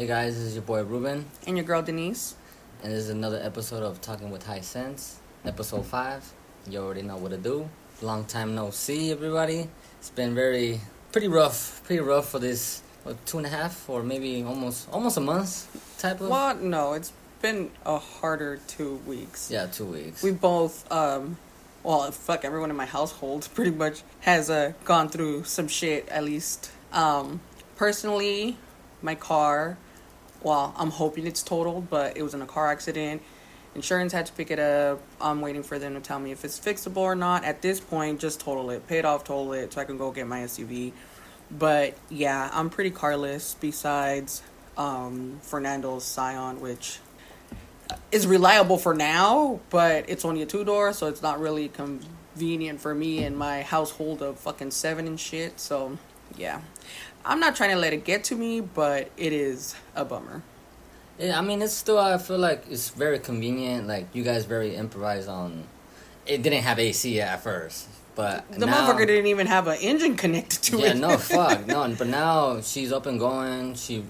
Hey guys, this is your boy Ruben, And your girl Denise. and this is another episode of Talking with High Sense, episode 5. You already know what to do. Long time no see, everybody. It's been very, pretty rough, pretty rough for this what, two and a half or maybe almost almost a month type of. Well, no, it's been a harder two weeks. Yeah, two weeks. We both, um, well, fuck, everyone in my household pretty much has uh, gone through some shit at least. Um, personally, my car, well, I'm hoping it's totaled, but it was in a car accident. Insurance had to pick it up. I'm waiting for them to tell me if it's fixable or not. At this point, just total it. Pay it off, total it, so I can go get my SUV. But yeah, I'm pretty carless besides um, Fernando's Scion, which is reliable for now, but it's only a two door, so it's not really convenient for me and my household of fucking seven and shit. So yeah, I'm not trying to let it get to me, but it is a bummer. Yeah, I mean, it's still. I feel like it's very convenient. Like you guys very improvised on. It didn't have AC at first, but The now, motherfucker didn't even have an engine connected to yeah, it. Yeah, no, fuck, no. But now she's up and going. She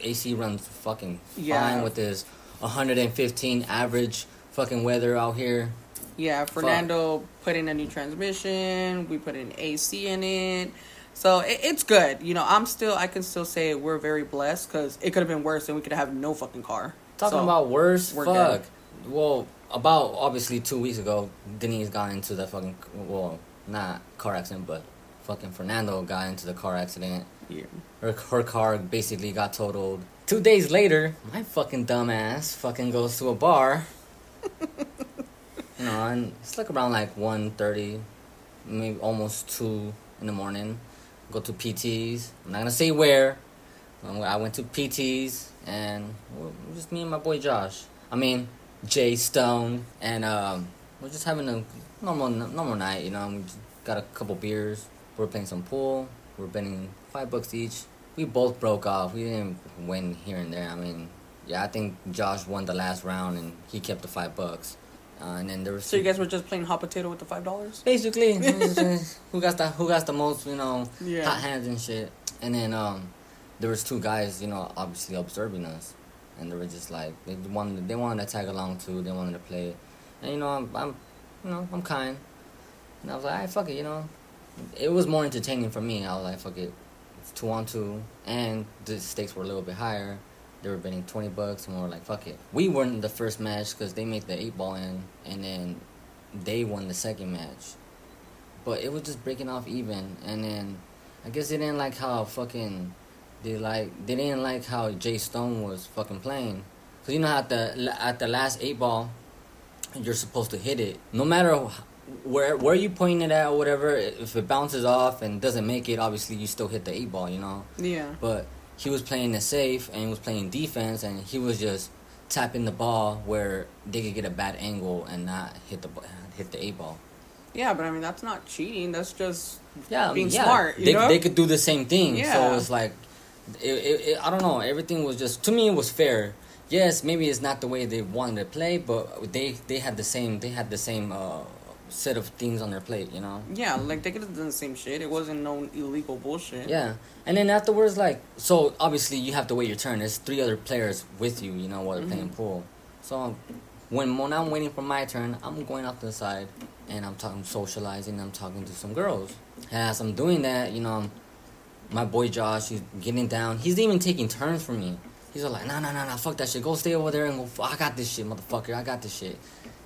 AC runs fucking Yeah. fine with this 115 average fucking weather out here. Yeah, Fernando put in a new transmission. We put an AC in it. So it, it's good. You know, I'm still, I can still say we're very blessed because it could have been worse and we could have no fucking car. Talking So, about worse, fuck. Well, about obviously two weeks ago, Denise got into the fucking well, not car accident, but fucking Fernando got into the car accident. Yeah. Her her car basically got totaled. Two days later, my fucking dumbass fucking goes to a bar. you know, and it's like around like 1.30, maybe almost two in the morning. Go to PTs. I'm not gonna say where. Um, I went to PTs and just me and my boy Josh. I mean Jay Stone, and um, we're just having a normal normal night. You know, we got a couple beers. We're playing some pool. We're betting five bucks each. We both broke off. We didn't win here and there. I mean, yeah, I think Josh won the last round and he kept the five bucks. Uh, and then there was So you guys were just playing hot potato with the five dollars? basically who got the who got the most you know Yeah. hot hands and shit. And then um, there was two guys you know obviously observing us, and they were just like they wanted they wanted to tag along too. They wanted to play, and you know I'm, I'm you know I'm kind, and I was like, "Alright, fuck it," you know. It was more entertaining for me. I was like, "Fuck it, it's two on two, and the stakes were a little bit higher." They were betting twenty bucks, and we were like, "Fuck it." We won the first match because they made the eight ball in, and then they won the second match but it was just breaking off even and then i guess they didn't like how fucking they like they didn't like how jay stone was fucking playing because you know how at the at the last eight ball you're supposed to hit it no matter where where you point it at or whatever if it bounces off and doesn't make it obviously you still hit the eight ball you know Yeah. but he was playing it safe and he was playing defense and he was just tapping the ball where they could get a bad angle and not hit the hit the eight ball Yeah, but I mean that's not cheating. That's just yeah, being yeah. smart. You they, know? they could do the same thing. Yeah. So it's like, it, it, it, I don't know. Everything was just to me it was fair. Yes, maybe it's not the way they wanted to play, but they they had the same they had the same uh, set of things on their plate. You know. yeah, like they could have done the same shit. It wasn't no illegal bullshit. Yeah, and then afterwards, like, so obviously you have to wait your turn. There's three other players with you, you know, while they're playing Mhm. pool. So when when I'm waiting for my turn, I'm going off to the side and I'm talking, socializing. I'm talking to some girls. And as I'm doing that, you know, my boy Josh, he's getting down. He's even taking turns for me. He's all like, nah, nah, nah, nah, fuck that shit. Go stay over there and go. I got this shit, motherfucker. I got this shit.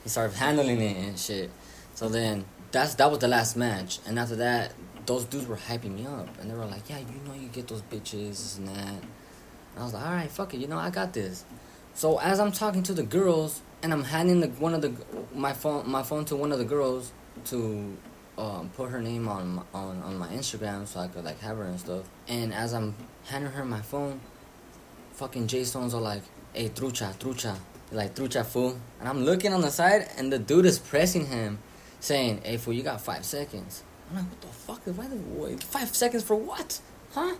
He started handling it and shit. So then that's that was the last match, and after that, those dudes were hyping me up, and they were like, "Yeah, you know, you get those bitches and that." And I was like, "All right, fuck it, you know, I got this." So as I'm talking to the girls, and I'm handing the one of the my phone my phone to one of the girls to um, put her name on my- on on my Instagram so I could like have her and stuff. And as I'm handing her my phone, fucking Jay Stones are like, "Hey, trucha, trucha," like trucha fool. And I'm looking on the side, and the dude is pressing him, saying, "Hey, fool, you got five seconds." I'm like, "What the fuck? Why the five seconds for what? Huh?"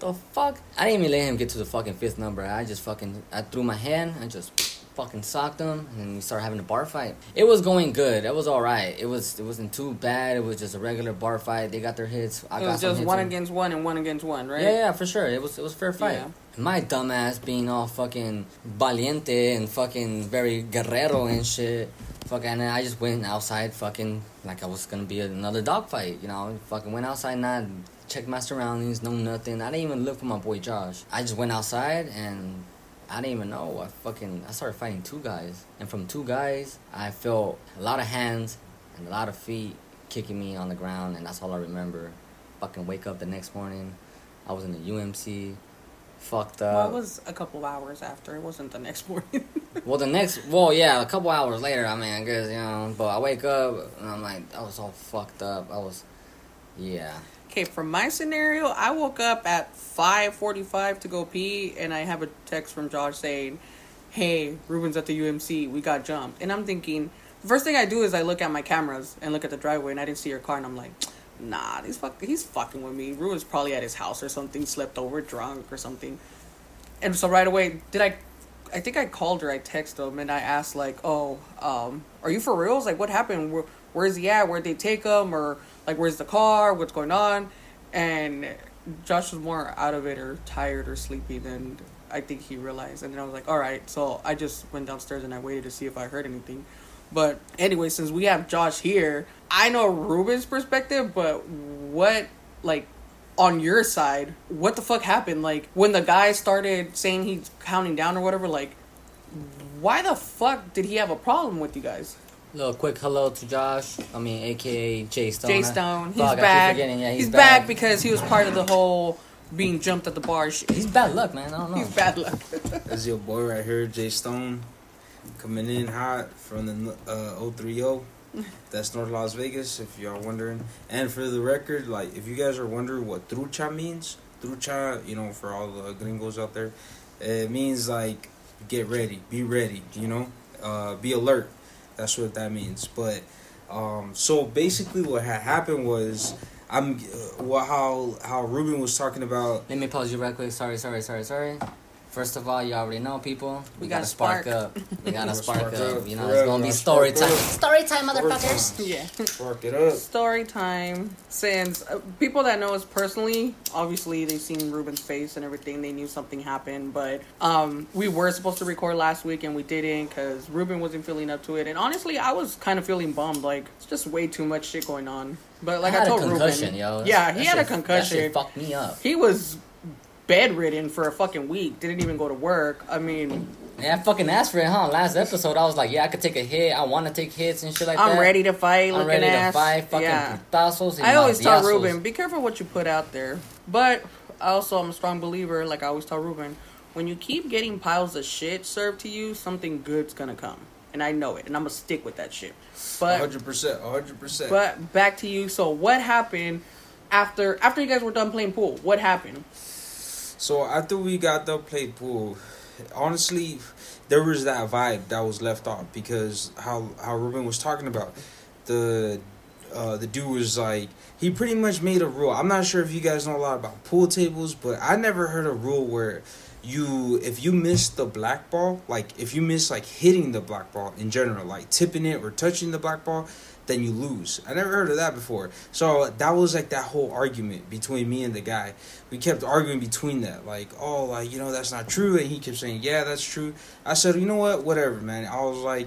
The fuck? I didn't even let him get to the fucking fifth number. I just fucking I threw my hand I just fucking socked him, and we started having a bar fight. It was going good. It was all right. It was it wasn't too bad. It was just a regular bar fight. They got their hits. I it got was just one against one and one against one, right? Yeah, yeah, for sure. It was it was fair fight. Yeah. My dumbass being all fucking valiente and fucking very guerrero and shit. Fucking, and I just went outside, fucking like I was gonna be another dog fight. You know, fucking went outside, not checked my surroundings, no nothing. I didn't even look for my boy Josh. I just went outside and I didn't even know. I fucking I started fighting two guys, and from two guys, I felt a lot of hands and a lot of feet kicking me on the ground, and that's all I remember. Fucking wake up the next morning, I was in the UMC, fucked up. Well, it was a couple hours after. It wasn't the next morning. Well, the next, well, yeah, a couple hours later. I mean, I guess you know, but I wake up and I'm like, I was all fucked up. I was, yeah. okay, from my scenario, I woke up at five forty-five to go pee, and I have a text from Josh saying, "Hey, Ruben's at the UMC. We got jumped." And I'm thinking, the first thing I do is I look at my cameras and look at the driveway, and I didn't see your car, and I'm like. Nah, he's fuck. He's fucking with me. Ruben's probably at his house or something, slept over, drunk or something. And so right away, did I? I think I called her. I texted him and I asked like, "Oh, um, are you for reals? Like, what happened? Where, where's he at? Where'd they take him? Or like, where's the car? What's going on?" And Josh was more out of it or tired or sleepy than I think he realized. And then I was like, "All right." So I just went downstairs and I waited to see if I heard anything. But anyway, since we have Josh here, I know Ruben's perspective, but what like on your side, what the fuck happened? Like when the guy started saying he's counting down or whatever, like why the fuck did he have a problem with you guys? Little quick hello to Josh. I mean, AKA Jay Stone. Jay Stone, he's Fuck, back. Yeah, he's he's, back. because he was part of the whole being jumped at the bar shit. he's bad luck, man. I don't know. He's bad luck. That's your boy right here, Jay Stone, coming in hot from the uh, 030. That's North Las Vegas, if y'all wondering. And for the record, like if you guys are wondering what trucha means, trucha, you know, for all the gringos out there, it means like get ready, be ready, you know, uh, be alert. That's what that means. But um, so basically, what had happened was. I'm uh, well, how how Ruben was talking about Let me pause you right quick. Sorry, sorry, sorry, sorry. First of all, you already know, people. We, We gotta, gotta spark, spark. up. We gotta Gotta spark, spark up. up. You know, For it's gonna be story time. up. Story time, Story motherfuckers. time. yeah. spark it up. Story time. Since uh, people that know us personally, obviously they've seen Ruben's face and everything. They knew something happened, but um, we were supposed to record last week and we didn't because Ruben wasn't feeling up to it. And honestly, I was kind of feeling bummed. Like it's just way too much shit going on. But like I, had told a concussion, Ruben, yo. yeah, he That had a shit- That concussion. shit fucked me up. He was bedridden for a fucking week. Didn't even go to work. I mean, Yeah, I fucking asked for it, huh? Last episode, I was like, yeah, I could take a hit. I want to take hits and shit like that. I'm ready to fight. I'm ready ass. to fight. Fucking yeah. putazos. y I always tell. Ruben, be careful what you put out there. But also, I'm a strong believer, like I always tell Ruben, when you keep getting piles of shit served to you, something good's gonna come. And I know it, and I'm gonna stick with that shit. But hundred percent, hundred percent. but back to you. So what happened after after you guys were done playing pool? What happened? So after we got done playing pool, honestly, there was that vibe that was left off because how how Ruben was talking about the uh, the dude was like he pretty much made a rule. I'm not sure if you guys know a lot about pool tables, but I never heard a rule where you if you miss the black ball, like if you miss like hitting the black ball in general, like tipping it or touching the black ball, then you lose. I never heard of that before. So that was like that whole argument between me and the guy. We kept arguing between that, like, oh, like you know that's not true, and he kept saying, yeah, that's true. I said, you know what, whatever, man. I was like,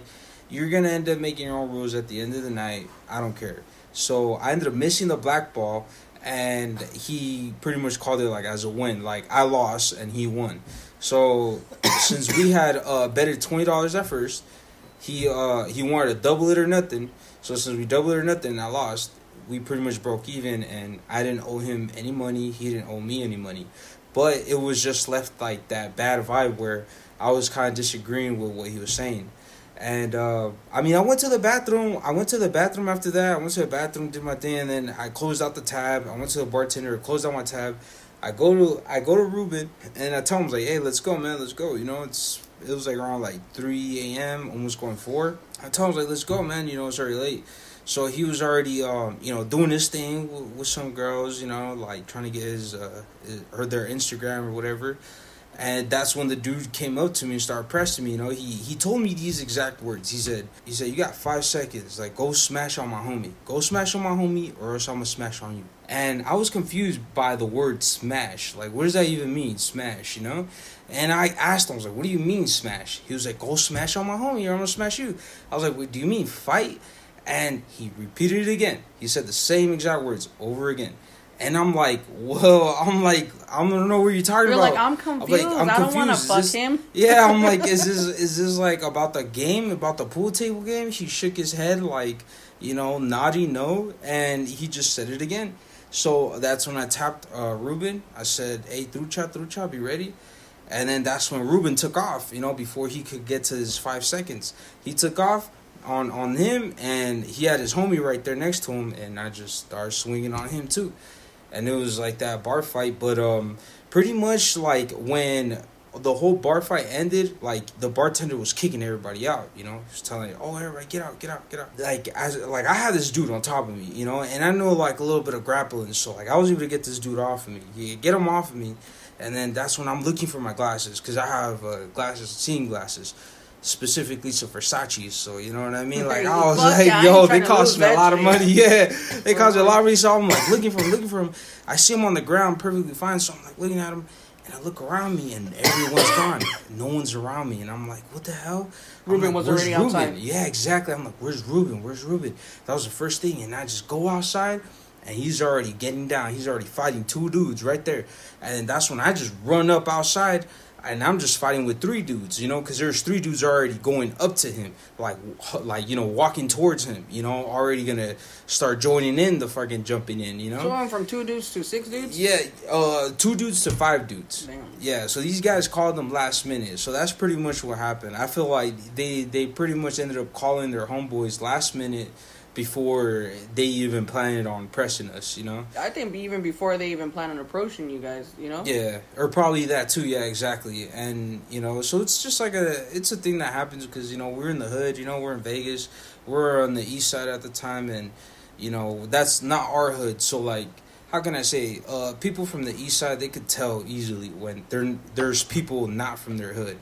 you're gonna end up making your own rules at the end of the night. I don't care. So I ended up missing the black ball, and he pretty much called it like as a win. Like I lost and he won. So since we had uh, betted twenty dollars at first, he uh, he wanted to double it or nothing. So since we doubled or nothing, and I lost. We pretty much broke even, and I didn't owe him any money. He didn't owe me any money. But it was just left like that bad vibe where I was kind of disagreeing with what he was saying. And uh, I mean, I went to the bathroom. I went to the bathroom after that. I went to the bathroom, did my thing, and then I closed out the tab. I went to the bartender, closed out my tab. I go to I go to Ruben, and I tell him like, "Hey, let's go, man, let's go." You know, it's it was like around like three a.m., almost going four. I tell him like, "Let's go, man." You know, it's already late. So he was already, um, you know, doing this thing with, with some girls, you know, like trying to get his, uh, his or their Instagram or whatever. And that's when the dude came up to me and started pressing me. You know, he he told me these exact words. He said, he said, you got five seconds. Like, go smash on my homie. Go smash on my homie, or else I'm gonna smash on you. And I was confused by the word smash. Like, what does that even mean, smash? You know? And I asked him, I was like, what do you mean smash? He was like, go smash on my homie, or I'm gonna smash you. I was like, what do you mean fight? And he repeated it again. He said the same exact words over again. And I'm like, well, I'm like, I don't know what you're talking You're about. like, I'm confused. I'm I don't want to fuck this- him. yeah, I'm like, is this is this like about the game, about the pool table game? He shook his head like, you know, naughty no, and he just said it again. So that's when I tapped uh, Ruben. I said, "Hey, Trucha, Trucha, be ready." And then that's when Ruben took off. You know, before he could get to his five seconds, he took off on on him, and he had his homie right there next to him, and I just started swinging on him too, and it was like that bar fight. But um, pretty much like when the whole bar fight ended, like the bartender was kicking everybody out. You know, he was telling, "Oh, everybody, get out, get out, get out." Like as like I had this dude on top of me, you know, and I know like a little bit of grappling, so like I was able to get this dude off of me. He get him off of me, and then that's when I'm looking for my glasses because I have uh, glasses, seeing glasses. Specifically to Versace, so you know what I mean. Like I was like, yeah, yo, they cost me a lot of money. Yeah, they cost me a lot of money. So I'm like looking for him, looking for him. I see him on the ground, perfectly fine. So I'm like looking at him, and I look around me, and everyone's gone. No one's around me, and I'm like, what the hell? I'm Ruben like, was already Ruben?" outside. Yeah, exactly. I'm like, where's Ruben? Where's Ruben? That was the first thing, and I just go outside. And he's already getting down. He's already fighting two dudes right there. And that's when I just run up outside and I'm just fighting with three dudes, you know, because there's three dudes already going up to him, like, like you know, walking towards him, you know, already gonna start joining in the fucking jumping in, you know. So I'm from two dudes to six dudes. Yeah, uh, two dudes to five dudes. Damn. Yeah, so these guys called them last minute. So that's pretty much what happened. I feel like they they pretty much ended up calling their homeboys last minute before they even planned on pressing us, you know? I think even before they even plan on approaching you guys, you know. Yeah, or probably that too. Yeah, exactly. And you know, so it's just like a it's a thing that happens because you know we're in the hood. You know, we're in Vegas. We're on the east side at the time, and you know that's not our hood. So like, how can I say? Uh, people from the east side they could tell easily when there there's people not from their hood.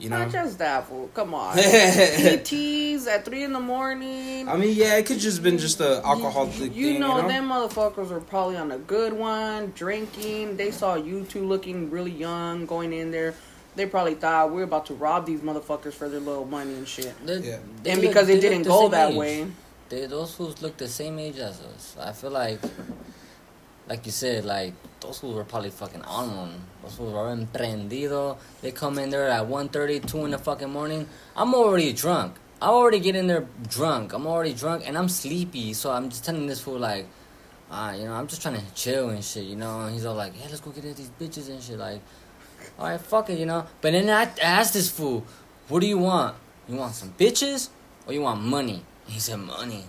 You know. Not just that fool. Come on. PTs at three in the morning. I mean, yeah, it could just been just a alcoholic You, thing. you know, you know? them motherfuckers were probably on a good one, drinking. They saw you two looking really young going in there. They probably thought we're about to rob these motherfuckers for their little money and shit. They- Yeah. they and because they it didn't go that age. way, They, those fools look the same age as us. I feel like, like you said, like those fools were probably fucking on one. Those fools were emprendido. They come in there at 1.30, 2 in the fucking morning. I'm already drunk. I already get in there drunk. I'm already drunk and I'm sleepy. So I'm just telling this fool like, ah, you know, I'm just trying to chill and shit, you know. And he's all like, yeah, let's go get at these bitches and shit. Like, all right, fuck it, you know. But then I asked this fool, what do you want? You want some bitches or you want money? He said money.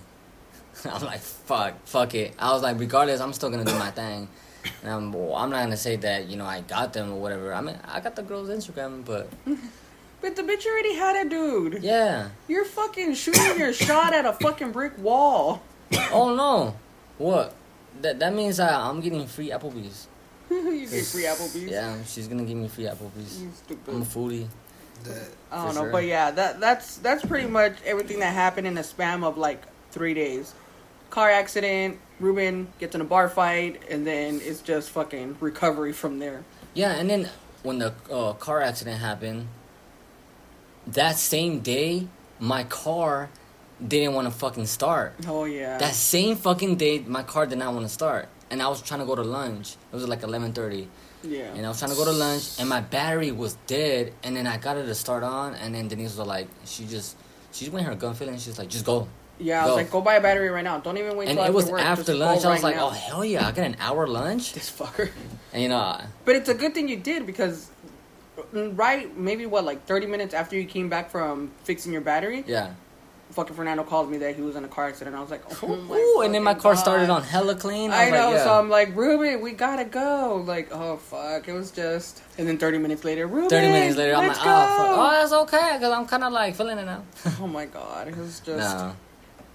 I'm like, fuck, fuck it. I was like, regardless, I'm still gonna do my thing. And I'm, well, I'm not gonna say that, you know, I got them or whatever. I mean, I got the girl's Instagram, but but the bitch already had a dude. yeah. You're fucking shooting your shot at a fucking brick wall. Oh no, what? That that means uh, I'm getting free Applebee's. you get free Applebee's. Yeah, she's gonna give me free Applebee's. You I'm a stupid. foodie. That- I don't For know, sure. but yeah, that that's that's pretty much everything that happened in a span of like three days. Car accident, Ruben gets in a bar fight, and then it's just fucking recovery from there. Yeah, and then when the uh, car accident happened, that same day, my car didn't want to fucking start. Oh yeah. That same fucking day, my car did not want to start, and I was trying to go to lunch. It was like eleven thirty, yeah. and I was trying to go to lunch, and my battery was dead. And then I got it to start on, and then Denise was like, she just, she just went her gun feeling. She's like, just go. Yeah, I was go. like, go buy a battery right now. Don't even wait And it was after go lunch. I was right like, now. oh hell yeah, I got an hour lunch. this fucker. And you know, But it's a good thing you did because, mm, right, maybe what like thirty minutes after you came back from fixing your battery, yeah. fucking Fernando called me that he was in a car accident. I was like, oh my Ooh, and then my car started on hella clean. I was know, like, yeah. so I'm like, Ruben, we gotta go. Like, oh fuck, it was just. And then 30 minutes later, Ruben, 30 minutes later, I'm like, go. oh, fuck. oh, that's okay, because I'm kind of like feeling it now. Oh my god, it was just. no.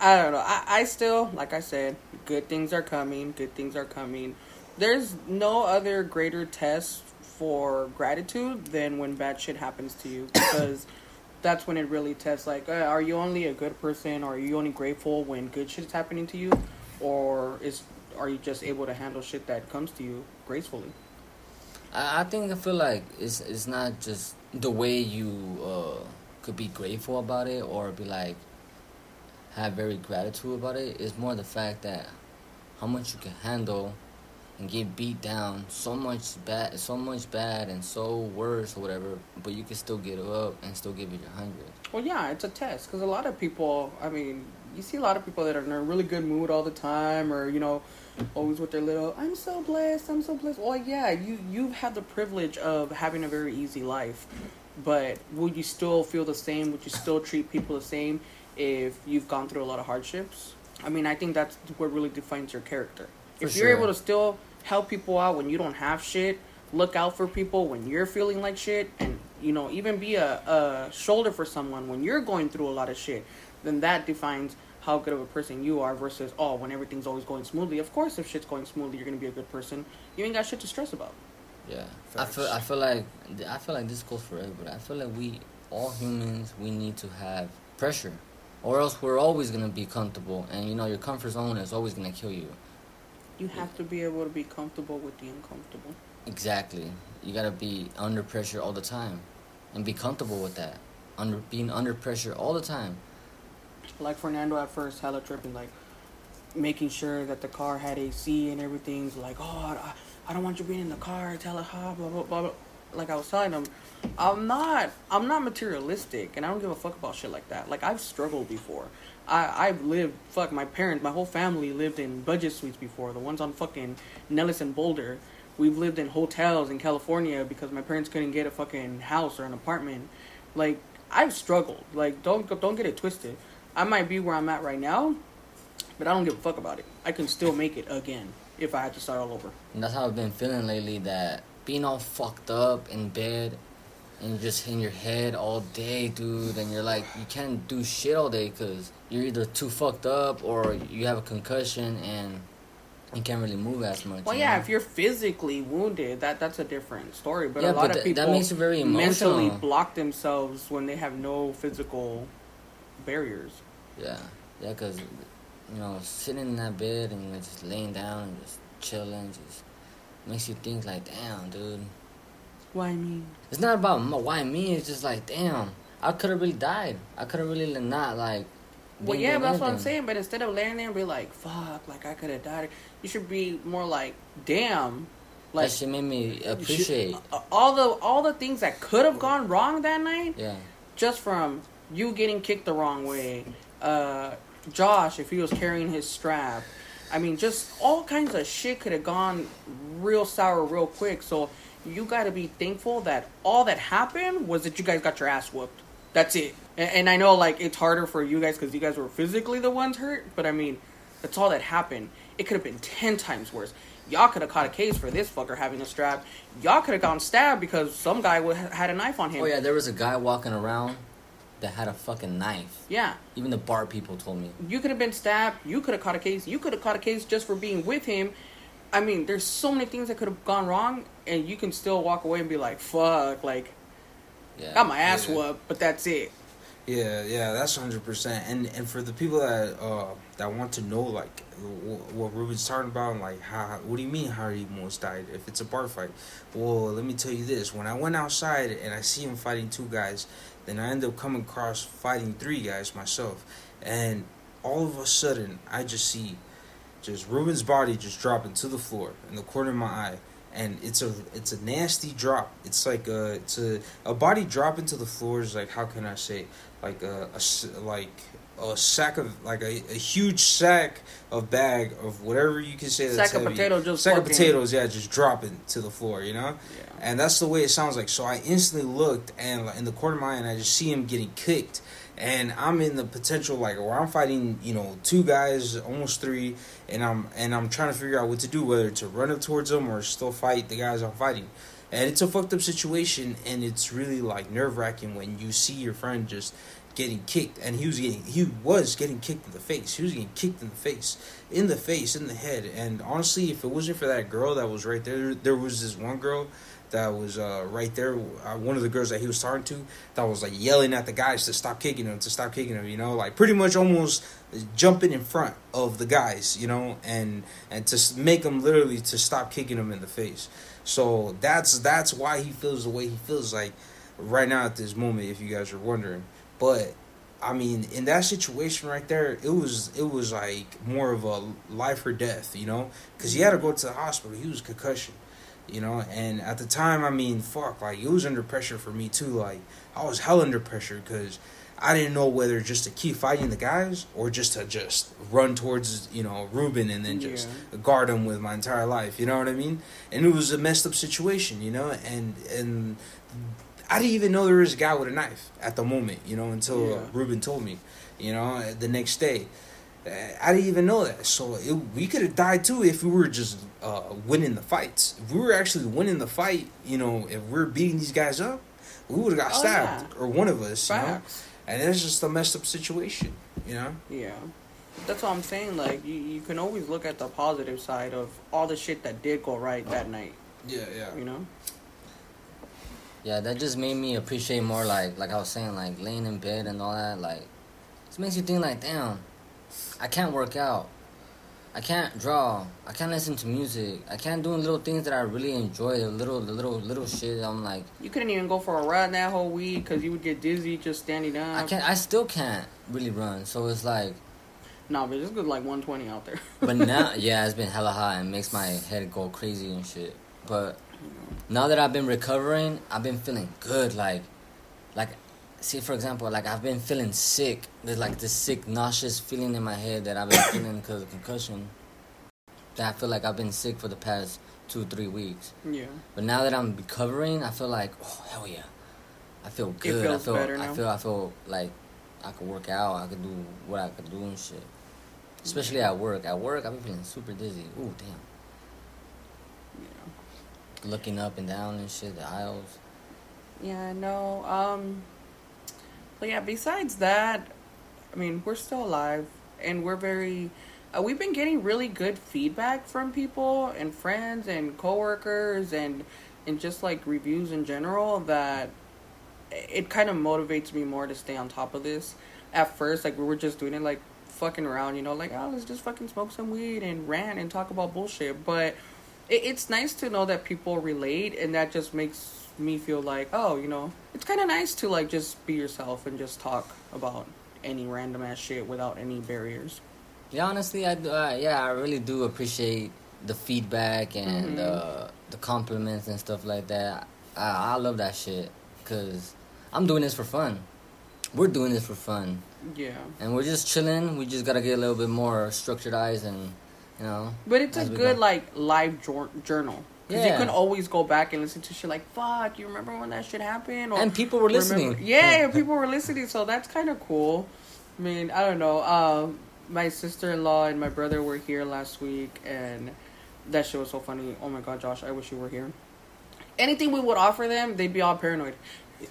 I don't know. I, I still, like I said, good things are coming. Good things are coming. There's no other greater test for gratitude than when bad shit happens to you because that's when it really tests like uh, are you only a good person or are you only grateful when good shit is happening to you or is are you just able to handle shit that comes to you gracefully I, I think I feel like it's it's not just the way you uh, could be grateful about it or be like have very gratitude about it. It's more the fact that how much you can handle and get beat down. So much bad so much bad and so worse or whatever but you can still get up and still give it your hundred. Well yeah it's a test because a lot of people i mean you see a lot of people that are in a really good mood all the time or you know always with their little i'm so blessed i'm so blessed. Well yeah you you've had the privilege of having a very easy life but would you still feel the same? Would you still treat people the same if you've gone through a lot of hardships i mean i think that's what really defines your character. For if you're able to still help people out when you don't have shit look out for people when you're feeling like shit and you know even be a, a shoulder for someone when you're going through a lot of shit then that defines how good of a person you are versus oh when everything's always going smoothly. Of course if shit's going smoothly you're gonna be a good person. You ain't got shit to stress about. Yeah. I feel I feel like I feel like this goes for everybody I feel like we all humans we need to have pressure or else we're always gonna be comfortable and you know your comfort zone is always gonna kill you you have to be able to be comfortable with the uncomfortable Exactly. You gotta be under pressure all the time, and be comfortable with that. Under being under pressure all the time. like Fernando at first, hella tripping, like making sure that the car had AC and everything's like, oh, I, I don't want you being in the car. tell hella hot, blah blah blah. blah. Like I was telling him, I'm not, I'm not materialistic, and I don't give a fuck about shit like that. Like I've struggled before. I I've lived. Fuck, my parents, my whole family lived in budget suites before. The ones on fucking Nellis and Boulder. We've lived in hotels in California because my parents couldn't get a fucking house or an apartment. Like I've struggled. Like don't don't get it twisted. I might be where I'm at right now, but I don't give a fuck about it. I can still make it again if I had to start all over. And that's how I've been feeling lately. That being all fucked up in bed, and you're just in your head all day, dude. And you're like, you can't do shit all day because you're either too fucked up or you have a concussion and you can't really move as much. Well, yeah, know? if you're physically wounded, that that's a different story. But Yeah, a lot but of people that makes it very mentally block themselves when they have no physical barriers. Yeah, yeah, because you know, sitting in that bed and you're just laying down and just chilling just makes you think like, damn, dude. Why mean? It's not about m- why me. It's just like, damn, I could have really died. I could have really not like. Well, yeah, but that's what I'm saying. But instead of laying there and be like, "Fuck," like I could have died, you should be more like, "Damn," like that shit made me should- appreciate. uh, all the all the things that could have gone wrong that night. Yeah, just from you getting kicked the wrong way, uh, Josh if he was carrying his strap. I mean, just all kinds of shit could have gone real sour real quick. So you got to be thankful that all that happened was that you guys got your ass whooped. That's it. And, and I know like it's harder for you guys because you guys were physically the ones hurt. But I mean, that's all that happened. It could have been ten times worse. Y'all could have caught a case for this fucker having a strap. Y'all could have gone stabbed because some guy would had a knife on him. Oh yeah, there was a guy walking around that had a fucking knife. Yeah. Even the bar people told me. You could have been stabbed. You could have caught a case. You could have caught a case just for being with him. I mean, there's so many things that could have gone wrong, and you can still walk away and be like, "Fuck!" Like, Yeah. got my ass Yeah. whooped, but that's it. Yeah, yeah, that's hundred percent. And and for the people that uh that want to know like wh- what Ruben's talking about, and like how what do you mean how he almost died if it's a bar fight? Well, let me tell you this: when I went outside and I see him fighting two guys, then I end up coming across fighting three guys myself, and all of a sudden I just see just Ruben's body just dropping to the floor in the corner of my eye. And it's a it's a nasty drop. It's like a it's a a body dropping to the floor is like how can I say like a like a sack of like a, a huge sack of bag of whatever you can say that's Sack of heavy. potato just sack of potatoes yeah just dropping to the floor you know Yeah. and that's the way it sounds like so I instantly looked and in the corner of my eye and I just see him getting kicked and I'm in the potential like where I'm fighting you know two guys almost three and I'm and I'm trying to figure out what to do whether to run up towards them or still fight the guys I'm fighting. And it's a fucked up situation and it's really like nerve wracking when you see your friend just getting kicked. And he was getting he was getting kicked in the face. He was getting kicked in the face in the face in the head. And honestly if it wasn't for that girl that was right there there was this one girl that was uh, right there. Uh, one of the girls that he was talking to that was like yelling at the guys to stop kicking him, to stop kicking him. You know, like pretty much almost jumping in front of the guys. You know, and and to make them literally to stop kicking him in the face. So that's that's why he feels the way he feels like right now at this moment. If you guys are wondering, but I mean, in that situation right there, it was it was like more of a life or death, you know, because he had to go to the hospital. He was concussion, you know, and at the time, I mean, fuck, like it was under pressure for me too. Like I was hell under pressure because I didn't know whether just to keep fighting the guys or just to just run towards you know Ruben and then just yeah. guard him with my entire life. You know what I mean? And it was a messed up situation, you know, and and I didn't even know there was a guy with a knife at the moment, you know, until yeah. Ruben told me, you know, the next day. I didn't even know that. So it, we could have died too if we were just uh, winning the fights. If we were actually winning the fight, you know, if we are beating these guys up, we would have got oh, stabbed, yeah. or one of us, Facts. you know. And it's just a messed up situation, you know. Yeah, that's what I'm saying. Like you, you can always look at the positive side of all the shit that did go right that night. Yeah, yeah. You know yeah, that just made me appreciate more like like I was saying, like laying in bed and all that, like it makes you think like, damn, I can't work out. I can't draw. I can't listen to music. I can't do little things that I really enjoy. The little, the little, little shit. I'm like. You couldn't even go for a run that whole week because you would get dizzy just standing up. I can't. I still can't really run. So it's like. No, but it's good like 120 out there. but now, yeah, it's been hella hot and makes my head go crazy and shit. But now that I've been recovering, I've been feeling good. Like, like, see, for example, like I've been feeling sick. There's like this sick, nauseous feeling in my head that I've been feeling because of concussion. That I feel like I've been sick for the past two, three weeks. Yeah. But now that I'm recovering, I feel like, oh hell yeah, I feel good. I feel, I feel, I feel like I could work out. I could do what I could do and shit. Especially at work. At work, I've been feeling super dizzy. Ooh, damn Yeah. looking up and down and shit, the aisles. Yeah, no. Um, but yeah, besides that, I mean, we're still alive and we're very. Uh, we've been getting really good feedback from people and friends and coworkers and and just like reviews in general that it kind of motivates me more to stay on top of this. At first, like we were just doing it like fucking around, you know, like oh let's just fucking smoke some weed and rant and talk about bullshit, but it, it's nice to know that people relate, and that just makes me feel like, oh, you know, it's kind of nice to like just be yourself and just talk about any random ass shit without any barriers. Yeah, honestly, I uh, yeah, I really do appreciate the feedback and mm-hmm. uh, the compliments and stuff like that. I, I love that shit because I'm doing this for fun. We're doing this for fun. Yeah. And we're just chilling. We just gotta get a little bit more structured eyes and you know. But it's a good like live journal. Because yeah. you can always go back and listen to shit like, fuck, you remember when that shit happened? Or and people were listening. Remember, yeah, people were listening, so that's kind of cool. I mean, I don't know. Uh, my sister in law and my brother were here last week, and that shit was so funny. Oh my god, Josh, I wish you were here. Anything we would offer them, they'd be all paranoid.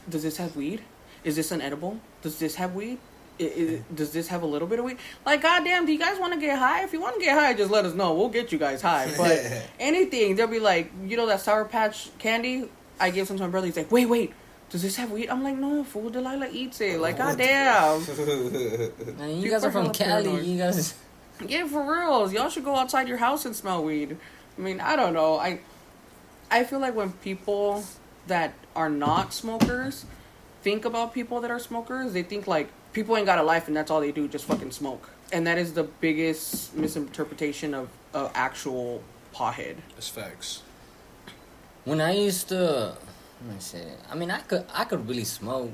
Does this have weed? Is this an edible? Does this have weed? It, it, does this have a little bit of weed? Like, goddamn, do you guys want to get high? If you want to get high, just let us know. We'll get you guys high. But anything, they'll be like, you know, that Sour Patch candy? I gave some to my brother. He's like, wait, wait. Does this have weed? I'm like, no, fool. Delilah eats it. Like, oh, goddamn. Man, you guys are from Cali. You guys. Yeah, for reals. Y'all should go outside your house and smell weed. I mean, I don't know. I, I feel like when people that are not smokers think about people that are smokers, they think like people ain't got a life and that's all they do, just fucking smoke. And that is the biggest misinterpretation of uh, actual pothead. It's facts. When I used to, let me see. I mean, I could, I could really smoke.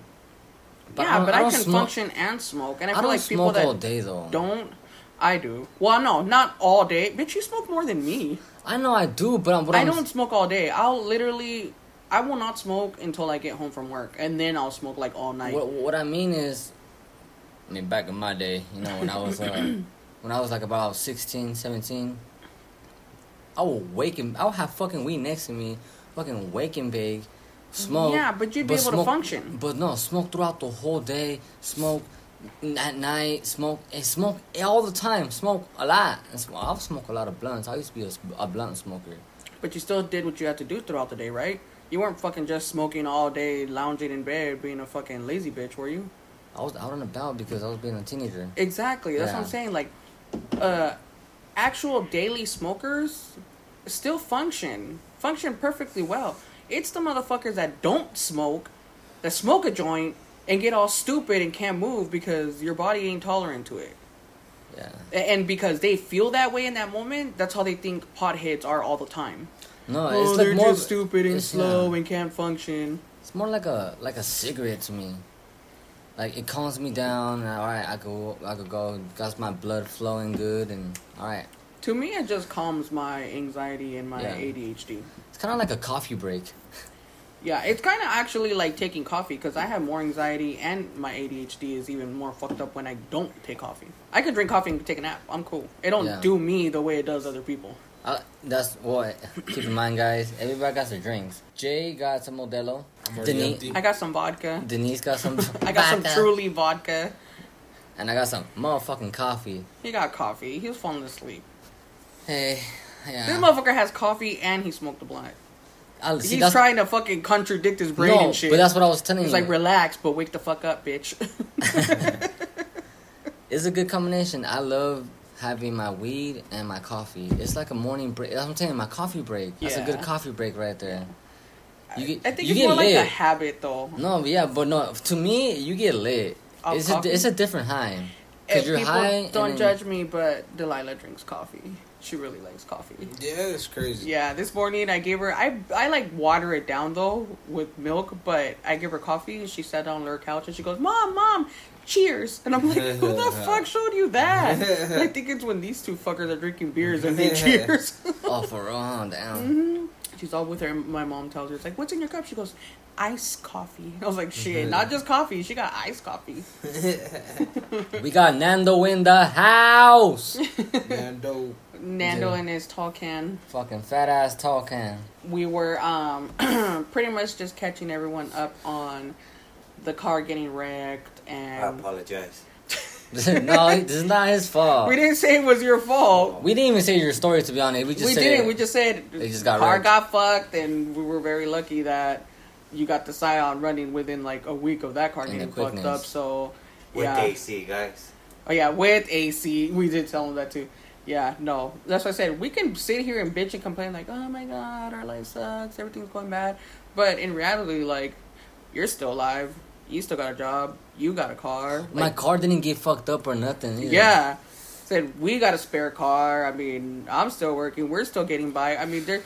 But yeah, I but I, I can smoke. function and smoke, and I, I feel like people that day, don't. I do. Well, no, not all day. Bitch, you smoke more than me. I know I do, but I'm. But I I'm, don't smoke all day. I'll literally. I will not smoke until I get home from work, and then I'll smoke like all night. What, what I mean is, I mean, back in my day, you know, when I was uh, when I was like about 16, 17, I would wake and I would have fucking weed next to me, fucking waking big, smoke. Yeah, but you'd be but able smoke, to function. But no, smoke throughout the whole day, smoke at night, smoke and smoke all the time, smoke a lot. I smoke a lot of blunts. I used to be a, a blunt smoker. But you still did what you had to do throughout the day, right? You weren't fucking just smoking all day, lounging in bed, being a fucking lazy bitch, were you? I was out and about because I was being a teenager. Exactly. That's what I'm saying. Like, uh, actual daily smokers still function, function perfectly well. It's the motherfuckers that don't smoke, that smoke a joint and get all stupid and can't move because your body ain't tolerant to it. Yeah. And because they feel that way in that moment, that's how they think potheads are all the time. No, oh, it's they're more. just stupid and slow yeah. and can't function. It's more like a like a cigarette to me. Like it calms me down. And, all right, I could I could go. Got my blood flowing good, and all right. To me, it just calms my anxiety and my Yeah. ADHD. It's kind of like a coffee break. Yeah, it's kind of actually like taking coffee because I have more anxiety and my ADHD is even more fucked up when I don't take coffee. I could drink coffee and take a nap. I'm cool. It don't Yeah. do me the way it does other people. Uh, that's what. Keep in mind, guys. Everybody got their drinks. Jay got some Modelo. I'm Denise. I got some vodka. Denise got some. I got some truly vodka. And I got some motherfucking coffee. He got coffee. He was falling asleep. Hey, yeah. This motherfucker has coffee and he smoked a blunt. I, see, He's trying to fucking contradict his brain no, and shit. but that's what I was telling He's you. like, relax, but wake the fuck up, bitch. it's a good combination. I love having my weed and my coffee. It's like a morning break. I'm saying. My coffee break. That's a good coffee break right there. You get, I think you it's get more lit. like a habit, though. No, but yeah, but no. To me, you get lit. Of it's a, it's a different high. If Cause you're people high. don't judge me, but Delilah drinks coffee. She really likes coffee. Yeah, it's crazy. Yeah, this morning I gave her I I like water it down though with milk, but I give her coffee and she sat down on her couch and she goes, "Mom, mom, cheers!" And I'm like, "Who the fuck showed you that?" I think it's when these two fuckers are drinking beers and they cheers. Oh, for real, down. damn. hmm She's all with her. and My mom tells her, "It's like, what's in your cup?" She goes, "Iced coffee." I was like, "Shit, not just coffee. She got iced coffee." We got Nando in the house. Nando. Nando Yeah. and his tall can. Fucking fat ass talking. we were um pretty much just catching everyone up on the car getting wrecked and I apologize. no, this is not his fault. we didn't say it was your fault. We didn't even say your story to be honest. We just We said didn't. We just said They just got car wrecked. got fucked, and we were very lucky that you got the Scion running within like a week of that car And getting fucked up. So With yeah, AC, guys. oh yeah, with AC, we did tell them that too. Yeah, no, that's what I said. We can sit here and bitch and complain like, oh my god, our life sucks, everything's going bad, but in reality, like, you're still alive. You still got a job. You got a car. my car didn't get fucked up or nothing. either. yeah. Said we got a spare car. I mean, I'm still working. We're still getting by. I mean, there.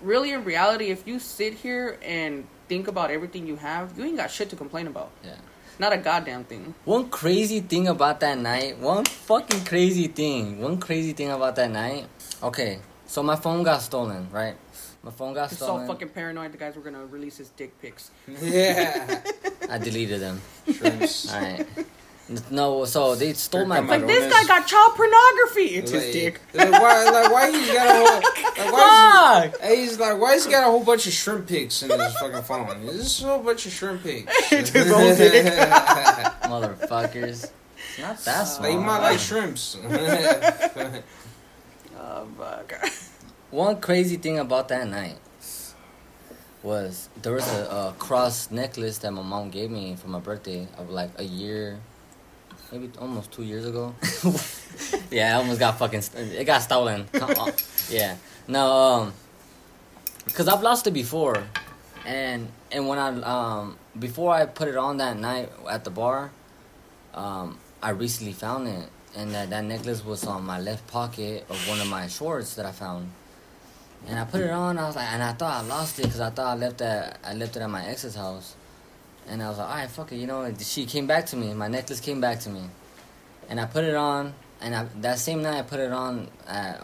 Really, in reality, if you sit here and think about everything you have, you ain't got shit to complain about. Yeah. Not a goddamn thing. One crazy thing about that night, one fucking crazy thing, one crazy thing about that night. Okay, so my phone got stolen, right? My phone got He's so fucking paranoid. The guys were gonna release his dick pics. Yeah. I deleted them. Shrimps. All right. No, so they stole my. Come Like this guy got child pornography. It's his dick. like, why? Like why he's got a whole? Like, why Fuck! is he, he's like why's he got a whole bunch of shrimp pics in his fucking phone? This is a whole bunch of shrimp pics. It's his own dick. Motherfuckers. It's not that small. Like, he might like shrimps. Oh fuck. One crazy thing about that night was there was a, a cross necklace that my mom gave me for my birthday of like a year, maybe almost two years ago. yeah, I almost got fucking. St- it got stolen. Yeah. No, um, because I've lost it before, and and when I um before I put it on that night at the bar, um, I recently found it, and that that necklace was on my left pocket of one of my shorts that I found. And I put it on. I was like, and I thought I lost it because I thought I left that I left it at my ex's house. And I was like, all right, fuck it, you know. She came back to me. My necklace came back to me, and I put it on. And I, that same night, I put it on at,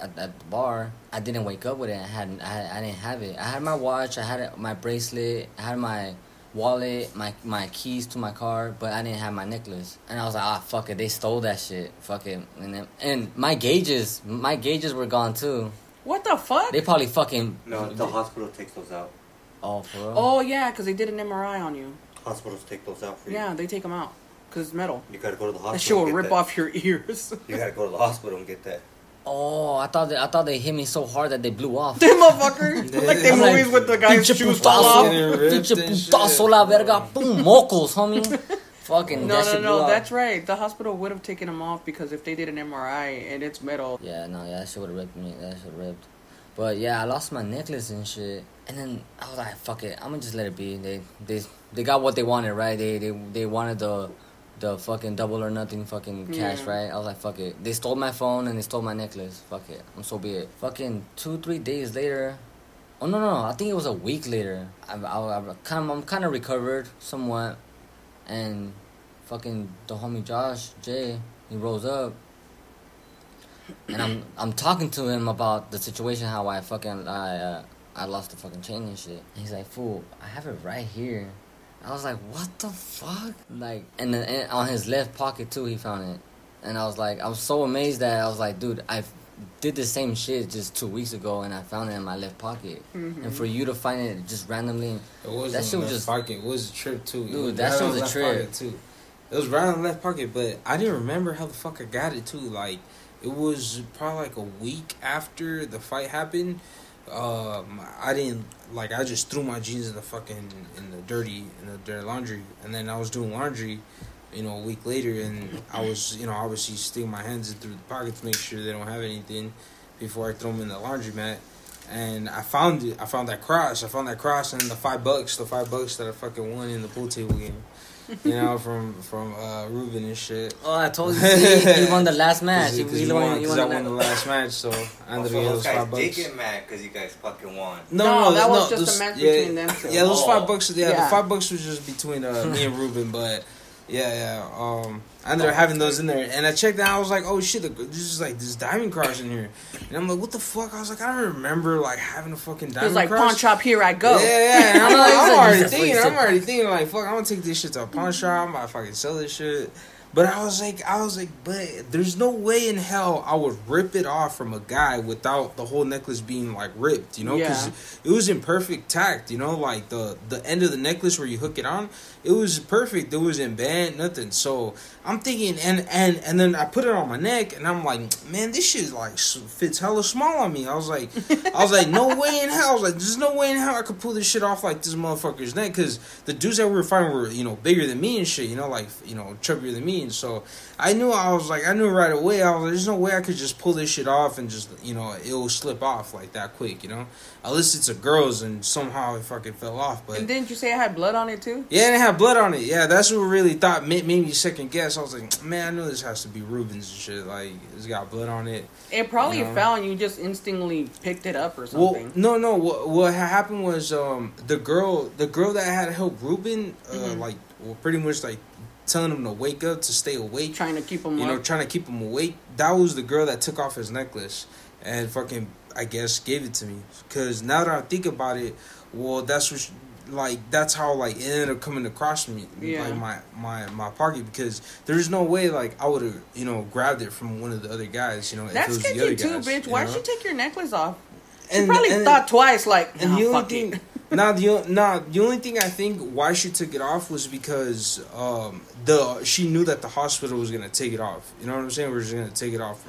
at, at the bar. I didn't wake up with it. I had I, I didn't have it. I had my watch. I had my bracelet. I had my wallet, my my keys to my car, but I didn't have my necklace. And I was like, ah, fuck it, they stole that shit. Fuck it. And then, and my gauges, my gauges were gone too. What the fuck? They probably fucking. No, the hospital takes those out. Oh, for real? oh yeah, because they did an MRI on you. Hospitals take those out for you. Yeah, they take them out because it's metal. You gotta go to the hospital. That shit will and get rip that. off your ears. You gotta go to the hospital and get that. Oh, I thought they, I thought they hit me so hard that they blew off. Them motherfucker. like the I'm like, movies with the guy's Pinche shoes fall putazo, off. Getting ripped pinche and putazo shit. la verga, boom, mocos, homie. Fucking No, no, no. That's right. The hospital would have taken him off because if they did an MRI and it's metal, Yeah, no, yeah, that shit would have ripped me. That shit ripped. But yeah, I lost my necklace and shit. And then I was like, fuck it, I'm gonna just let it be. They they they got what they wanted, right? They they they wanted the the fucking double or nothing fucking cash, Yeah. right? I was like, fuck it. They stole my phone and they stole my necklace. Fuck it. I'm so be it. Fucking two three days later. Oh no no! I think it was a week later. I I, I kind of I'm kind of recovered somewhat, and fucking the homie Josh Jay he rose up and I'm I'm talking to him about the situation, how I fucking I uh, I lost the fucking chain and shit. And he's like, "Fool, I have it right here." I was like, "What the fuck?" Like, and and on his left pocket too, he found it. And I was like, I was so amazed that I was like, "Dude, I did the same shit just two weeks ago, and I found it in my left pocket." Mhm. And for you to find it just randomly, It wasn't That shit was just- pocket. It was a trip too. It Dude, was that right shit on was a trip. too. It was right on the left pocket, but I didn't remember how the fuck I got it too. Like it was probably like a week after the fight happened. Um, I didn't like. I just threw my jeans in the fucking in the dirty in the dirty laundry, and then I was doing laundry. You know, a week later, and I was, you know, obviously sticking my hands in through the pockets, to make sure they don't have anything before I throw them in the laundromat and I found it. I found that cross. I found that cross and the five bucks, the five bucks that I fucking won in the pool table game. You know, from from uh, Ruben and shit. oh, I told you, see, he won the last match. Cause, He, 'cause he he won, won, he 'cause won I the won the last match, so I ended up getting those those guys five did bucks. get mad because you guys fucking won. No, that was just those- a match yeah, between them two. Yeah, those Oh. five bucks. Yeah, Yeah. the five bucks was just between uh, me and Ruben, but yeah, yeah. Um, I ended up having those in there, and I checked out. I was like, oh shit, this is like this diamond cross in here, and I'm like, what the fuck? I was like, I don't remember like having a fucking diamond was like, pawn shop, here I go. Yeah, yeah. And I'm, like, I'm already thinking. I'm already thinking like, fuck, I'm gonna take this shit to a pawn shop. I'm gonna fucking sell this shit. But I was like, I was like, but there's no way in hell I would rip it off from a guy without the whole necklace being like ripped, you know? Because Yeah. it was in perfect tact, you know, like the the end of the necklace where you hook it on, it was perfect. It wasn't bent, nothing. So I'm thinking, and and and then I put it on my neck, and I'm like, man, this shit like fits hella small on me. I was like, I was like, no way in hell. I was like, there's no way in hell I could pull this shit off like this motherfucker's neck, because the dudes that we were fighting were, you know, bigger than me and shit, you know, like you know, chubbier than me, and so I knew I was like, I knew right away. I was like, there's no way I could just pull this shit off and just, you know, it will slip off like that quick, you know. Unless it's a girl's and somehow it fucking fell off, but. And didn't you say it had blood on it too? Yeah, it had blood on it. Yeah, that's what really thought made, made me second guess. I was like, man, I know this has to be Ruben's and shit. Like, it's got blood on it. It probably You know. fell and you just instantly picked it up or Well, something. no, no. What, what happened was um the girl, the girl that had helped Ruben, uh, Mhm. like, well, pretty much like telling him to wake up to stay awake. trying to keep him you know, up. trying to keep him awake. That was the girl that took off his necklace and fucking, I guess, gave it to me. Because now that I think about it, well, that's what, like, that's how like it ended up coming across me, Yeah. like my my my pocket. Because there's no way like I would have you know grabbed it from one of the other guys. You know, if it That's was the other too, guys, bitch. Why'd know? she take your necklace off? She And- probably and- thought twice, like, And nah, the only thing, it. nah, the nah, the only thing I think why she took it off was because um the she knew that the hospital was gonna take it off. You know what I'm saying? We're just gonna take it off.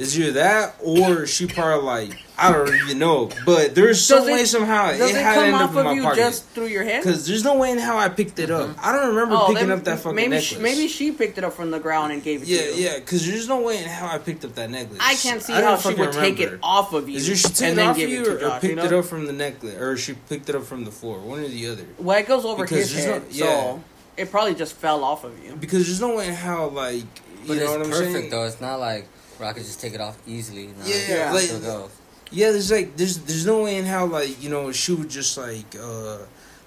For her. It's either that or she probably like I don't even know, but there's some Does it- way somehow Does it, had to come off of my you pocket. just through your hand. Because there's no way in how I picked it up. Mm-hmm. I don't remember Oh, picking then up that fucking maybe maybe necklace. She, maybe she picked it up from the ground and gave it yeah, to you. yeah. Because there's no way in how I picked up that necklace. I can't see I don't how she fucking would take it off of you Is there she took and it then off give you it to or, or Josh. picked You know? it up from the necklace, or she picked it up from the floor? One or the other. Well, it goes over Because his head, no- yeah. so it probably just fell off of you. Because there's no way in how like you But know it's what I'm perfect saying. though. It's not like where I could just take it off easily. No, Yeah, it like- still. Yeah, there's like there's there's no way in how like you know she would just like uh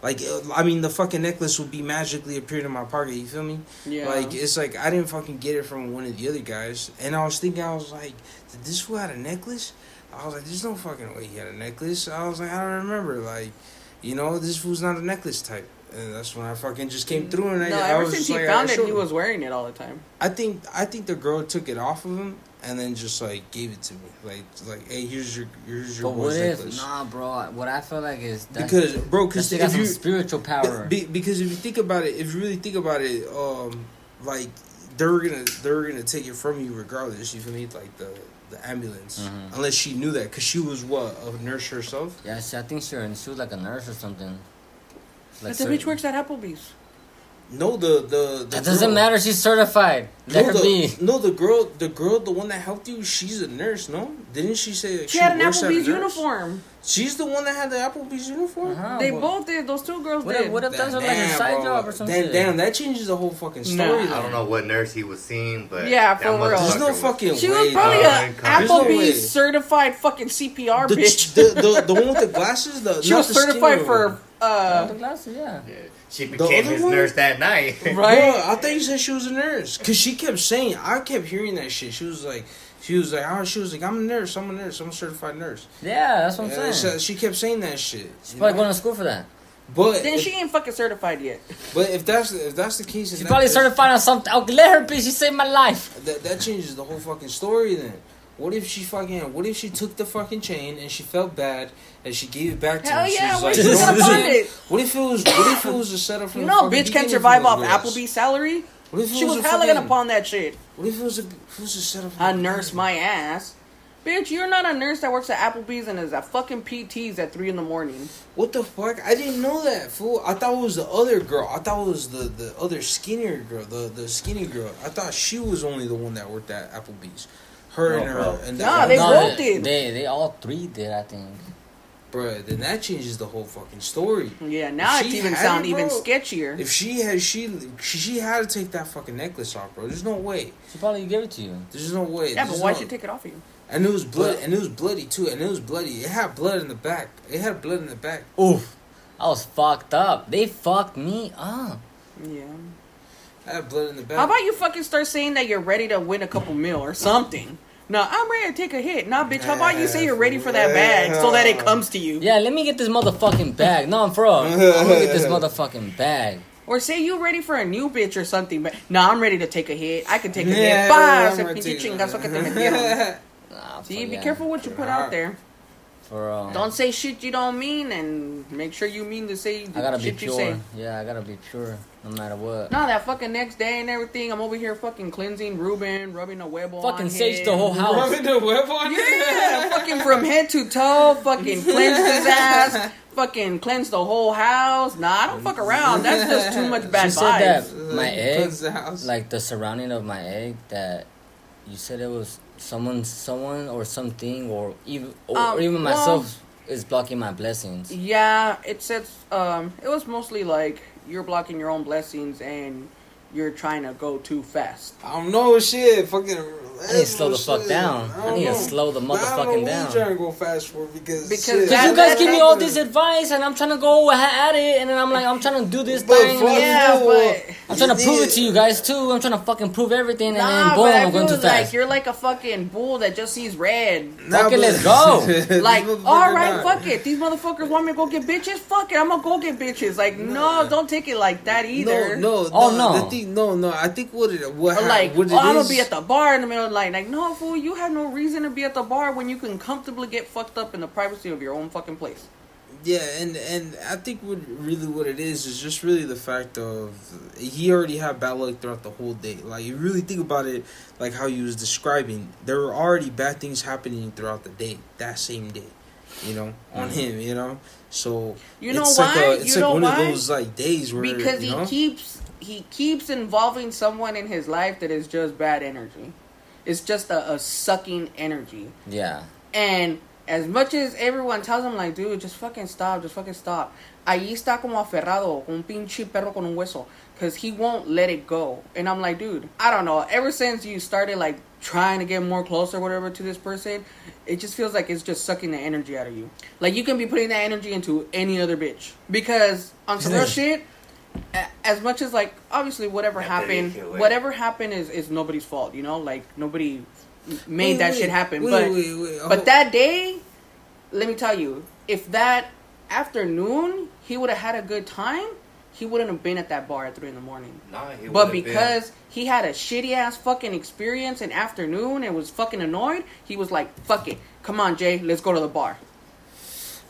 like uh, I mean the fucking necklace would be magically appeared in my pocket. You feel me? Yeah. Like it's like I didn't fucking get it from one of the other guys, and I was thinking I was like, did this fool had a necklace? I was like, there's no fucking way he had a necklace. I was like, I don't remember. Like, you know, this fool's not a necklace type. And that's when I fucking just came through, and I, no, I ever was since just he like, found I it, he was wearing it all the time. I think I think the girl took it off of him and then just like gave it to me, like like hey, here's your here's your But what if? necklace. Nah, bro. What I feel like is that because bro, because shit got some spiritual power. be, because if you think about it, if you really think about it, um, like they're gonna they're gonna take it from you regardless. You feel me? Like the the ambulance, Mhm. unless she knew that, cause she was what a nurse herself. Yeah, she, I think she, was- she was like a nurse or something. But Like the bitch works at Applebee's. No, the the, the That doesn't girl- matter. She's certified. Let No her the, be. no, the girl, the girl, the one that helped you, she's a nurse. No, didn't she say that She had an works at a Applebee's uniform. She's the one that had the Applebee's uniform. Uh-huh, They but- both did. Those two girls What if, did. what if that's like a side bro. job or something? Damn, damn, that changes the whole fucking story. Nah. then. I don't know what nurse he was seeing, but Yeah, that for real. motherfucker There's no fucking She way. was probably dog. a There's no. Applebee's certified fucking CPR the, bitch. the, the the one with the glasses. The she was certified for uh the glasses, yeah. Yeah. She became other his one? nurse that night. Right. Bro, I thought you said she was a nurse because she kept saying. I kept hearing that shit. She was like, she was like, oh, she was like, I'm a nurse. I'm a nurse. I'm a certified nurse. Yeah, that's what I'm Yeah, saying. she, she kept saying that shit. She's you probably know? going to school for that. But then if, she ain't fucking certified yet. but if that's if that's the case, then She's probably that's- certified on something. Oh, let her be. She saved my life. That that changes the whole fucking story. Then what if she fucking? What if she took the fucking chain and she felt bad and she gave it back to Hell him? She yeah, was where's like, she "You know gonna find it? What if it was? What if it was a setup from You the know, a fucking bitch can't beginning survive from off the? Applebee's salary. What if it She was a hella fucking- gonna pawn that shit. What if it was a? If it was a setup? from I the nurse beginning? my ass. Bitch, you're not a nurse that works at Applebee's and is at fucking PTs at 3 in the morning. What the fuck? I didn't know that fool. I thought it was the other girl. I thought it was the the other skinnier girl, the the skinny girl. I thought she was only the one that worked at Applebee's. Her No, and her bro. and Nah, that they no, both did. They, they all three did, I think. Bruh, then that changes the whole fucking story. Yeah, now If it's she even had sound it, even sketchier. If she had she she, she had to take that fucking necklace off, bro. There's no way. She probably gave it to you. There's no way. yeah, but why'd no- she take it off of you? And it was blood, and it was bloody too, and it was bloody. It had blood in the back. It had blood in the back. Oof. I was fucked up. They fucked me up. Yeah. I had blood in the back. How about you fucking start saying that you're ready to win a couple mil or something? No, I'm ready to take a hit. Nah, bitch, how about you say you're ready for that bag so that it comes to you? Yeah, let me get this motherfucking bag. No, I'm for real. I'm gonna get this motherfucking bag. Or say you ready for a new bitch or something. But nah, I'm ready to take a hit. I can take a Yeah, hit. Bye. I'm ese gonna pinche take- chingazo que te metieron. Nah, See, fuck be yeah. careful what you put out there. For real. Um, don't say shit you don't mean, and make sure you mean to say I gotta be shit you say. pure. Yeah, I gotta be pure no matter what. No, that fucking next day and everything, I'm over here fucking cleansing Ruben, rubbing a web on Fucking sage the whole house. Rubbing the web on Yeah, fucking from head to toe, fucking cleanse his ass, fucking cleanse the whole house. Nah, I don't fuck around. That's just too much bad She said vibes. that my egg, the house. like the surrounding of my egg, that you said it was someone, someone or something, or even, or Um, even well- myself is blocking my blessings. Yeah, it says um, it was mostly like you're blocking your own blessings and you're trying to go too fast. I don't know shit. Fucking. I need to slow the fuck down. I need to slow the motherfucking down. I'm trying to go fast for because Because shit, that- you guys that give me all this advice, and I'm trying to go at it, and then I'm like, I'm trying to do this But thing. I'm- Yeah, you. but- I'm trying to You prove it to you guys too. I'm trying to fucking prove everything, and Nah, then boom, but I I'm going too fast. like you're like a fucking bull that just sees red. Nah, Fuck it, let's go. Like, all right, not. fuck it. These motherfuckers want me to go get bitches. Fuck it, I'm gonna go get bitches. Like, no, don't take it like that either. No, oh, no, Oh, no. No. No, no. I think what it, what, Or like, what it oh, I'm gonna be at the bar in the middle of the night. Like, no, fool, you have no reason to be at the bar when you can comfortably get fucked up in the privacy of your own fucking place. Yeah, and and I think what really what it is is just really the fact of he already had bad luck throughout the whole day. Like you really think about it, like how you was describing, there were already bad things happening throughout the day that same day. You know, on mm-hmm. him. You know, so You know it's why? Like a, it's you like know one why? of those like days where because you he keeps he keeps involving someone in his life that is just bad energy. It's just a, a sucking energy. yeah, And as much as everyone tells him, like, dude, just fucking stop, just fucking stop. Ahí está como aferrado, un pinche perro con un hueso. Because he won't let it go. And I'm like, dude, I don't know. Ever since you started, like, trying to get more close or whatever to this person, it just feels like it's just sucking the energy out of you. Like, you can be putting that energy into any other bitch. Because on some real shit, as much as, like, obviously, whatever Yeah, happened, but whatever happened is, is nobody's fault, you know? Like, nobody made Wait, that wait, shit happen. wait, but wait, wait, but that day, let me tell you, if that afternoon he would have had a good time, he wouldn't have been at that bar at three in the morning. Nah, he But would've been- because he had a shitty ass fucking experience in afternoon and was fucking annoyed, he was like, "Fuck it, come on, Jay, let's go to the bar."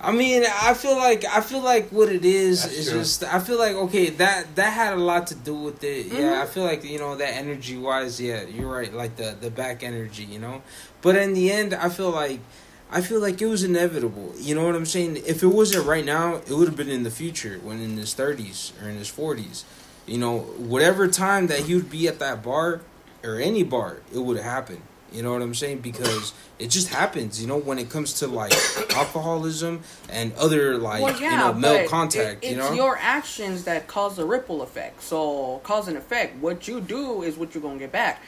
I mean, I feel like I feel like what it is That's is true. just I feel like okay that that had a lot to do with it. Mm-hmm. Yeah, I feel like you know that energy wise, yeah, you're right. Like the the back energy, you know. But in the end, I feel like I feel like it was inevitable. You know what I'm saying? If it wasn't right now, it would have been in the future, when in his 30s or in his 40s. You know, whatever time that he would be at that bar or any bar, it would have happened. You know what I'm saying? Because it just happens, you know, when it comes to like alcoholism and other like well, yeah, you know male contact. it- you know, your actions that cause the ripple effect. So cause and effect. What you do is what you're gonna get back.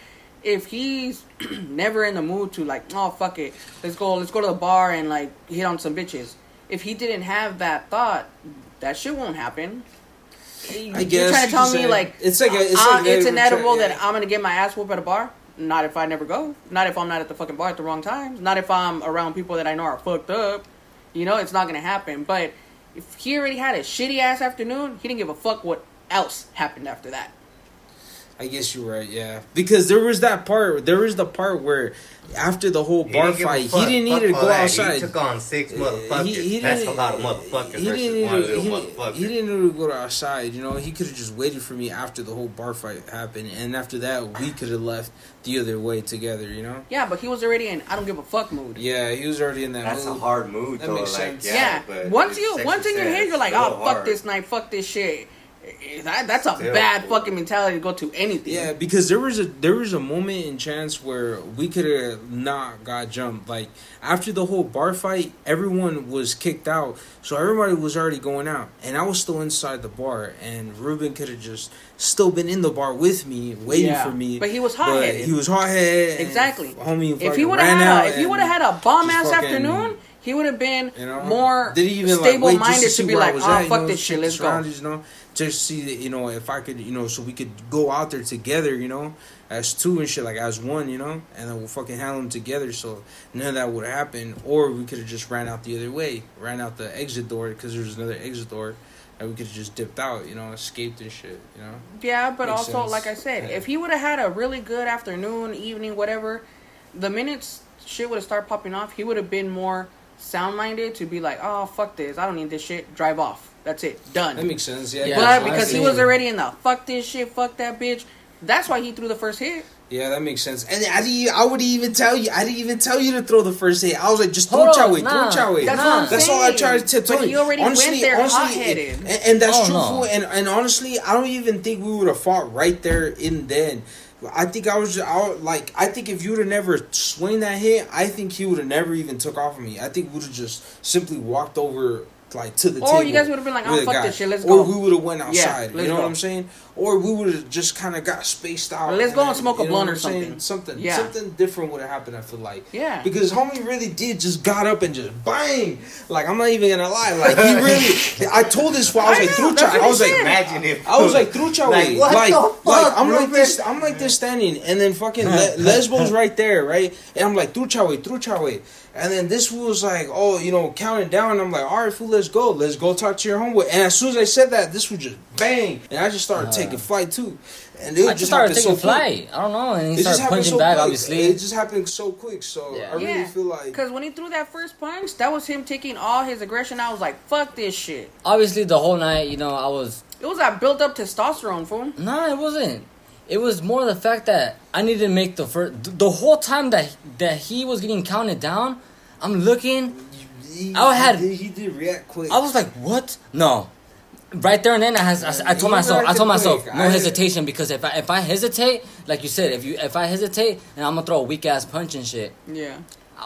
If he's never in the mood to like, oh fuck it, let's go, let's go to the bar and like hit on some bitches. If he didn't have that thought, that shit won't happen. I You're guess trying to tell me like it's like a- it's uh, like a it's inedible yeah. that I'm gonna get my ass whooped at a bar. Not if I never go. Not if I'm not at the fucking bar at the wrong times. Not if I'm around people that I know are fucked up. You know, it's not gonna happen. But if he already had a shitty ass afternoon, he didn't give a fuck what else happened after that. I guess you're right. Yeah, because there was that part. There was the part where after the whole bar didn't give fight, he didn't Fuck need to go that. outside. He took on six motherfuckers. he- he That's a didn't- lot of motherfuckers He didn't need one to. little He, motherfucker. he didn't need to go to outside. You know, he could have just waited for me after the whole bar fight happened, and after that, we could have left the other way together. You know. Yeah, but he was already in I don't give a fuck mood. Yeah, he was already in that. That's a hard mood, That though. makes like, sense. Yeah, Yeah. but once you once in your head you're like, oh little fuck hard. this night, fuck this shit. That, that's a Still. bad fucking mentality to go to anything. Yeah, because there was a there was a moment in chance where we could have not got jumped. Like after the whole bar fight, everyone was kicked out, so everybody was already going out, and I was still inside the bar. And Ruben could have just still been in the bar with me, waiting Yeah. for me. But he was But hot-headed. He was hot headed. Exactly. Homie, If he would have had a, if he would have had a bomb ass fucking, afternoon, he would have been You know, more Did he even stable minded to, see be like, oh fuck this shit, let's go. You know, just see that you know if I could you know so we could go out there together, you know, as two and shit, like as one, you know, and then we'll fucking handle them together. So none of that would happen, or we could have just ran out the other way, ran out the exit door because there's another exit door. And we could have just dipped out, you know, escaped and shit, you know. Yeah, but Makes also, sense. like I said, Yeah. if he would have had a really good afternoon, evening, whatever, the minutes shit would have started popping off, he would have been more sound minded to be like, oh, fuck this. I don't need this shit. Drive off. That's it. Done. That makes sense, yeah. Yeah, but because he was already in the fuck this shit, fuck that bitch, that's why he threw the first hit. Yeah, that makes sense. And I didn't. I would even tell you. I didn't even tell you to throw the first hit. I was like, just throw Hold chow on, away, nah. throw chow away. That's Nah. That's all I tried to tell But you. he already honestly, went there honestly, hot-headed. and, and that's Oh, truthful. no. And and honestly, I don't even think we would have fought right there in then. I think I was, I was like, I think if you would have never swing that hit, I think he would have never even took off of me. I think we would have just simply walked over like to the Or table. Or you guys would have been like, oh, with a fuck guy. this shit, let's or go. we would have went outside. let's you know go. what I'm saying? Or we would have just kind of got spaced out. Let's go and then, smoke a blunt or I'm saying? something. Something, Yeah. something different would have happened. I feel like. Yeah. Because homie really did just got up and just bang. Like I'm not even gonna lie. Like he really. I told this while I was I like know, through that's I was like. Imagine if I was like through chow Like, what like, the like fuck, I'm like this. I'm like this standing, and then fucking Le- Lesbo's right there, right? And I'm like through chow through chow And then this fool was like, oh, you know, counting down. And I'm like, all right, fool, let's go, let's go talk to your homeboy. And as soon as I said that, this fool just bang, and I just started taking uh. flight too. And it I just started taking so quick. flight. I don't know, and he It started punching so back. quick. Obviously, it just happened so quick. So Yeah. I really Yeah. feel like Because when he threw that first punch, that was him taking all his aggression. I was like, fuck this shit. obviously the whole night, you know, I was It was that built up testosterone, fool. Nah, it wasn't. It was more the fact that I needed to make the first. The whole time that that he was getting counted down, I'm looking. he, I had- he did, he did react quick. I was like, "What? No." Right there and then, I, has, I, I told myself, I told myself, quick. no I- hesitation because if I if I hesitate, like you said, if you if I hesitate, and I'm gonna throw a weak ass punch and shit. Yeah.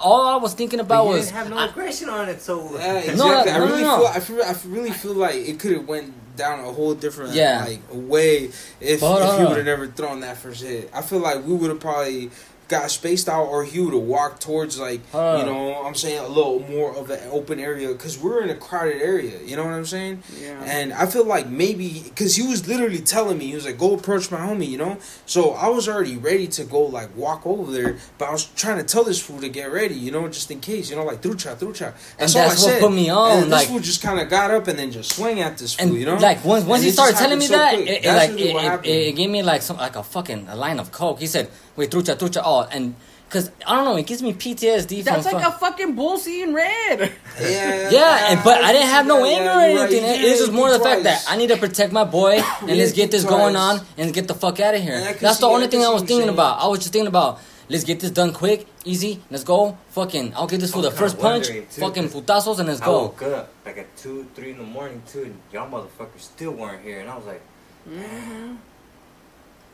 All I was thinking But about you was didn't have no I- aggression on it, so Yeah, exactly. No, I no, really no, no. feel. I feel. I really feel like it could have went down a whole different Yeah. like way if, But hold if he uh, would have never thrown that first hit. I feel like we would have probably got spaced out, or he would walk towards like Hold you know. I'm saying a little more of an open area because we're in a crowded area. You know what I'm saying? Yeah. And I feel like maybe because he was literally telling me he was like, "Go approach my homie," you know. So I was already ready to go like walk over there, but I was trying to tell this fool to get ready, you know, just in case, you know, like through chat, through chat. That's all that's I what said. put me on, And like- this fool just kind of got up and then just swing at this fool, you know. like once once And he started telling me so that, it, it like really it, it gave me like some like a fucking a line of coke. He said, "Wait, trucha, trucha." Oh, and Cause I don't know, it gives me PTSD That's from like fuck- a fucking bull seeing red. Yeah, Yeah, and, but I didn't have no Yeah, anger yeah, or anything. right. It- It's just more the fact that. I need to protect my boy and let's get this going on and get the fuck out of here. Yeah, That's the only thing I was thinking about. I was just thinking about let's get this done quick, easy. Let's go. Fucking, I'll get this for the first punch. wondering, too, Fucking 'cause putazos and let's I go. woke up like at two, three in the morning too, and y'all motherfuckers still weren't here, and I was like, Mm-hmm.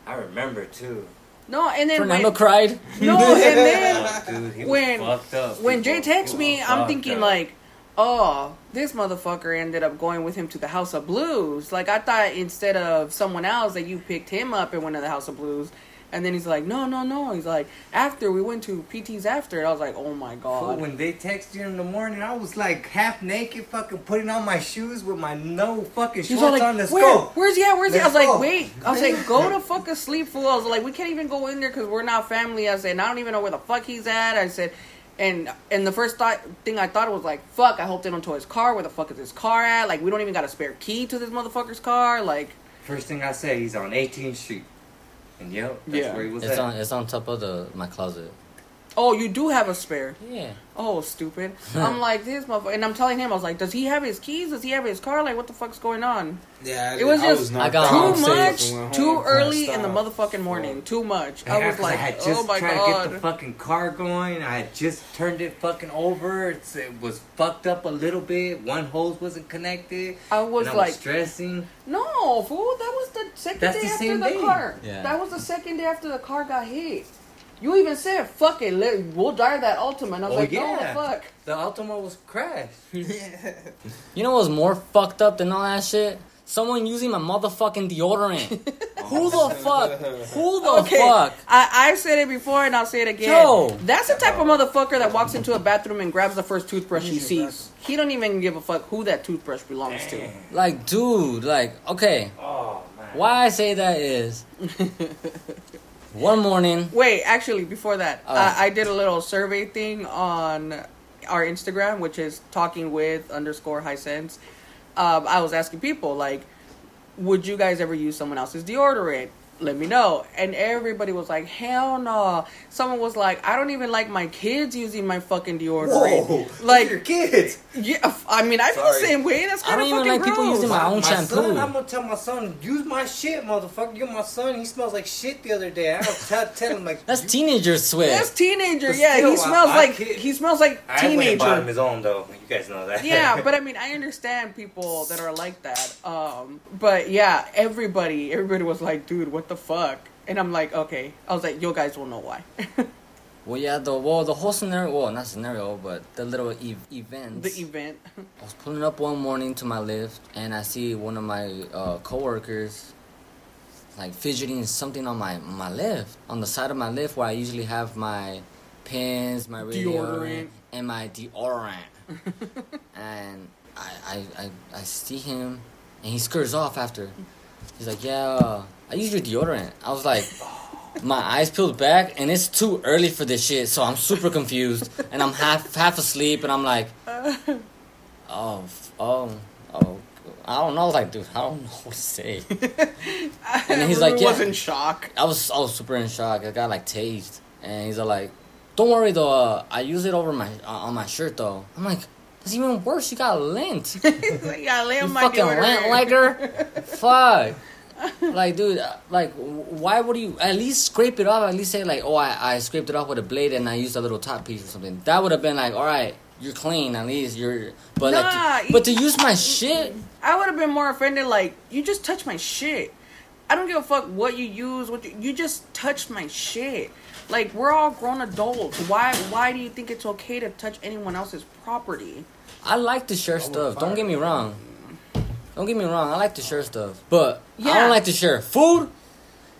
I remember too. No, and then Fernando when, cried. no, and then dude, he when- was fucked up. when Jay texts me, I'm thinking up. like, oh, this motherfucker ended up going with him to the House of Blues. Like I thought instead of someone else that you picked him up and went to the House of Blues. And then he's like, no, no, no. He's like, after we went to PT's after. And I was like, oh my god. when they texted you in the morning, I was like half naked, fucking putting on my shoes with my no fucking shorts like, on. Let's Where? go. Where's he at? Where's he? I was Let's like, wait. I was like, go to fucking sleep, fool. I was like, we can't even go in there because we're not family. I said, and I don't even know where the fuck he's at. I said, and and the first thought thing I thought was like, fuck. I hope they don't tow his car. Where the fuck is his car at? Like, we don't even got a spare key to this motherfucker's car. Like, First thing I said, he's on 18th Street, and yep, that's Yeah. where he was It's at. on. It's on top of the my closet. Oh, you do have a spare. Yeah. Oh, stupid. I'm like this motherfucker, and I'm telling him, I was like, does he have his keys? Does he have his car? Like, what the fuck's going on? Yeah, It was I just knocked I got Too much, and too early in the motherfucking morning. Too much. Yeah, I was like, had oh just oh my tried to get the fucking car going. I had just turned it fucking over. It's, it was fucked up a little bit. One hose wasn't connected. I was and I like, was stressing. No, fool. That was the second That's day the after same the day. car. Yeah. That was the second day after the car got hit. You even said, "Fuck it, let, we'll drive that Altima." And I was Oh, like, "No, yeah. the fuck." The Altima was crashed. You know what's more fucked up than all that shit? Someone using my motherfucking deodorant. Who the fuck? Who the Okay, fuck? I I said it before and I'll say it again. Yo. That's the type of motherfucker that walks into a bathroom and grabs the first toothbrush he sees. He don't even give a fuck who that toothbrush belongs to. Like, dude, like, okay. Oh man. Why I say that is one morning. Wait, actually, before that, Oh. I, I did a little survey thing on our Instagram, which is talking with underscore high sense. Um, I was asking people like, would you guys ever use someone else's deodorant? Let me know. And everybody was like, hell no. Someone was like, I don't even like my kids using my fucking deodorant. Whoa, Like, your kids. yeah, I mean, I feel the same way. That's I kind don't of even fucking like people gross. using my own Son, shampoo. I'm gonna tell my son, use my shit, motherfucker. You're my son. He smells like shit the other day. I don't tell, tell him like That's you- teenager sweat. That's teenager. But Yeah, he smells I- I like kid- he smells like I went and bought him his own though. You guys know that. yeah, but I mean, I understand people that are like that. Um, but yeah, everybody, everybody was like, "Dude, what the fuck?" And I'm like, "Okay." I was like, "You guys will know why." Well, yeah, the well, the whole scenario. Well, not scenario, but the little e- events. the event. I was pulling up one morning to my lift, and I see one of my uh, coworkers like fidgeting something on my my lift, on the side of my lift where I usually have my pins, my radio, Deodorant. and my deodorant. and I, I I I see him, and he skirts off after. He's like, "Yeah, uh, I use your deodorant." I was like. My eyes peeled back, and it's too early for this shit, so I'm super confused, and I'm half half asleep, and I'm like, Oh, oh, oh. I don't know, like, dude, I don't know what to say. and he's like, yeah. I was yeah. in shock. I was, I was super in shock. I got like tased, and he's like, "Don't worry though, uh, I use it over my uh, on my shirt though." I'm like, "That's even worse. You got lint. Like, yeah, lay You fucking lint liker. Fuck." like, dude, like, why would you at least scrape it off? At least say like, "Oh, I, I scraped it off with a blade and I used a little top piece or something." That would have been like, "All right, you're clean. At least you're." But Nah, like, to, you- but to use my shit. I would have been more offended. Like, you just touched my shit. I don't give a fuck what you use. What you, you just touched my shit. Like, we're all grown adults. Why? Why do you think it's okay to touch anyone else's property? I like to share stuff. Don't get me wrong. Don't get me wrong. I like to share stuff, but I don't like to share food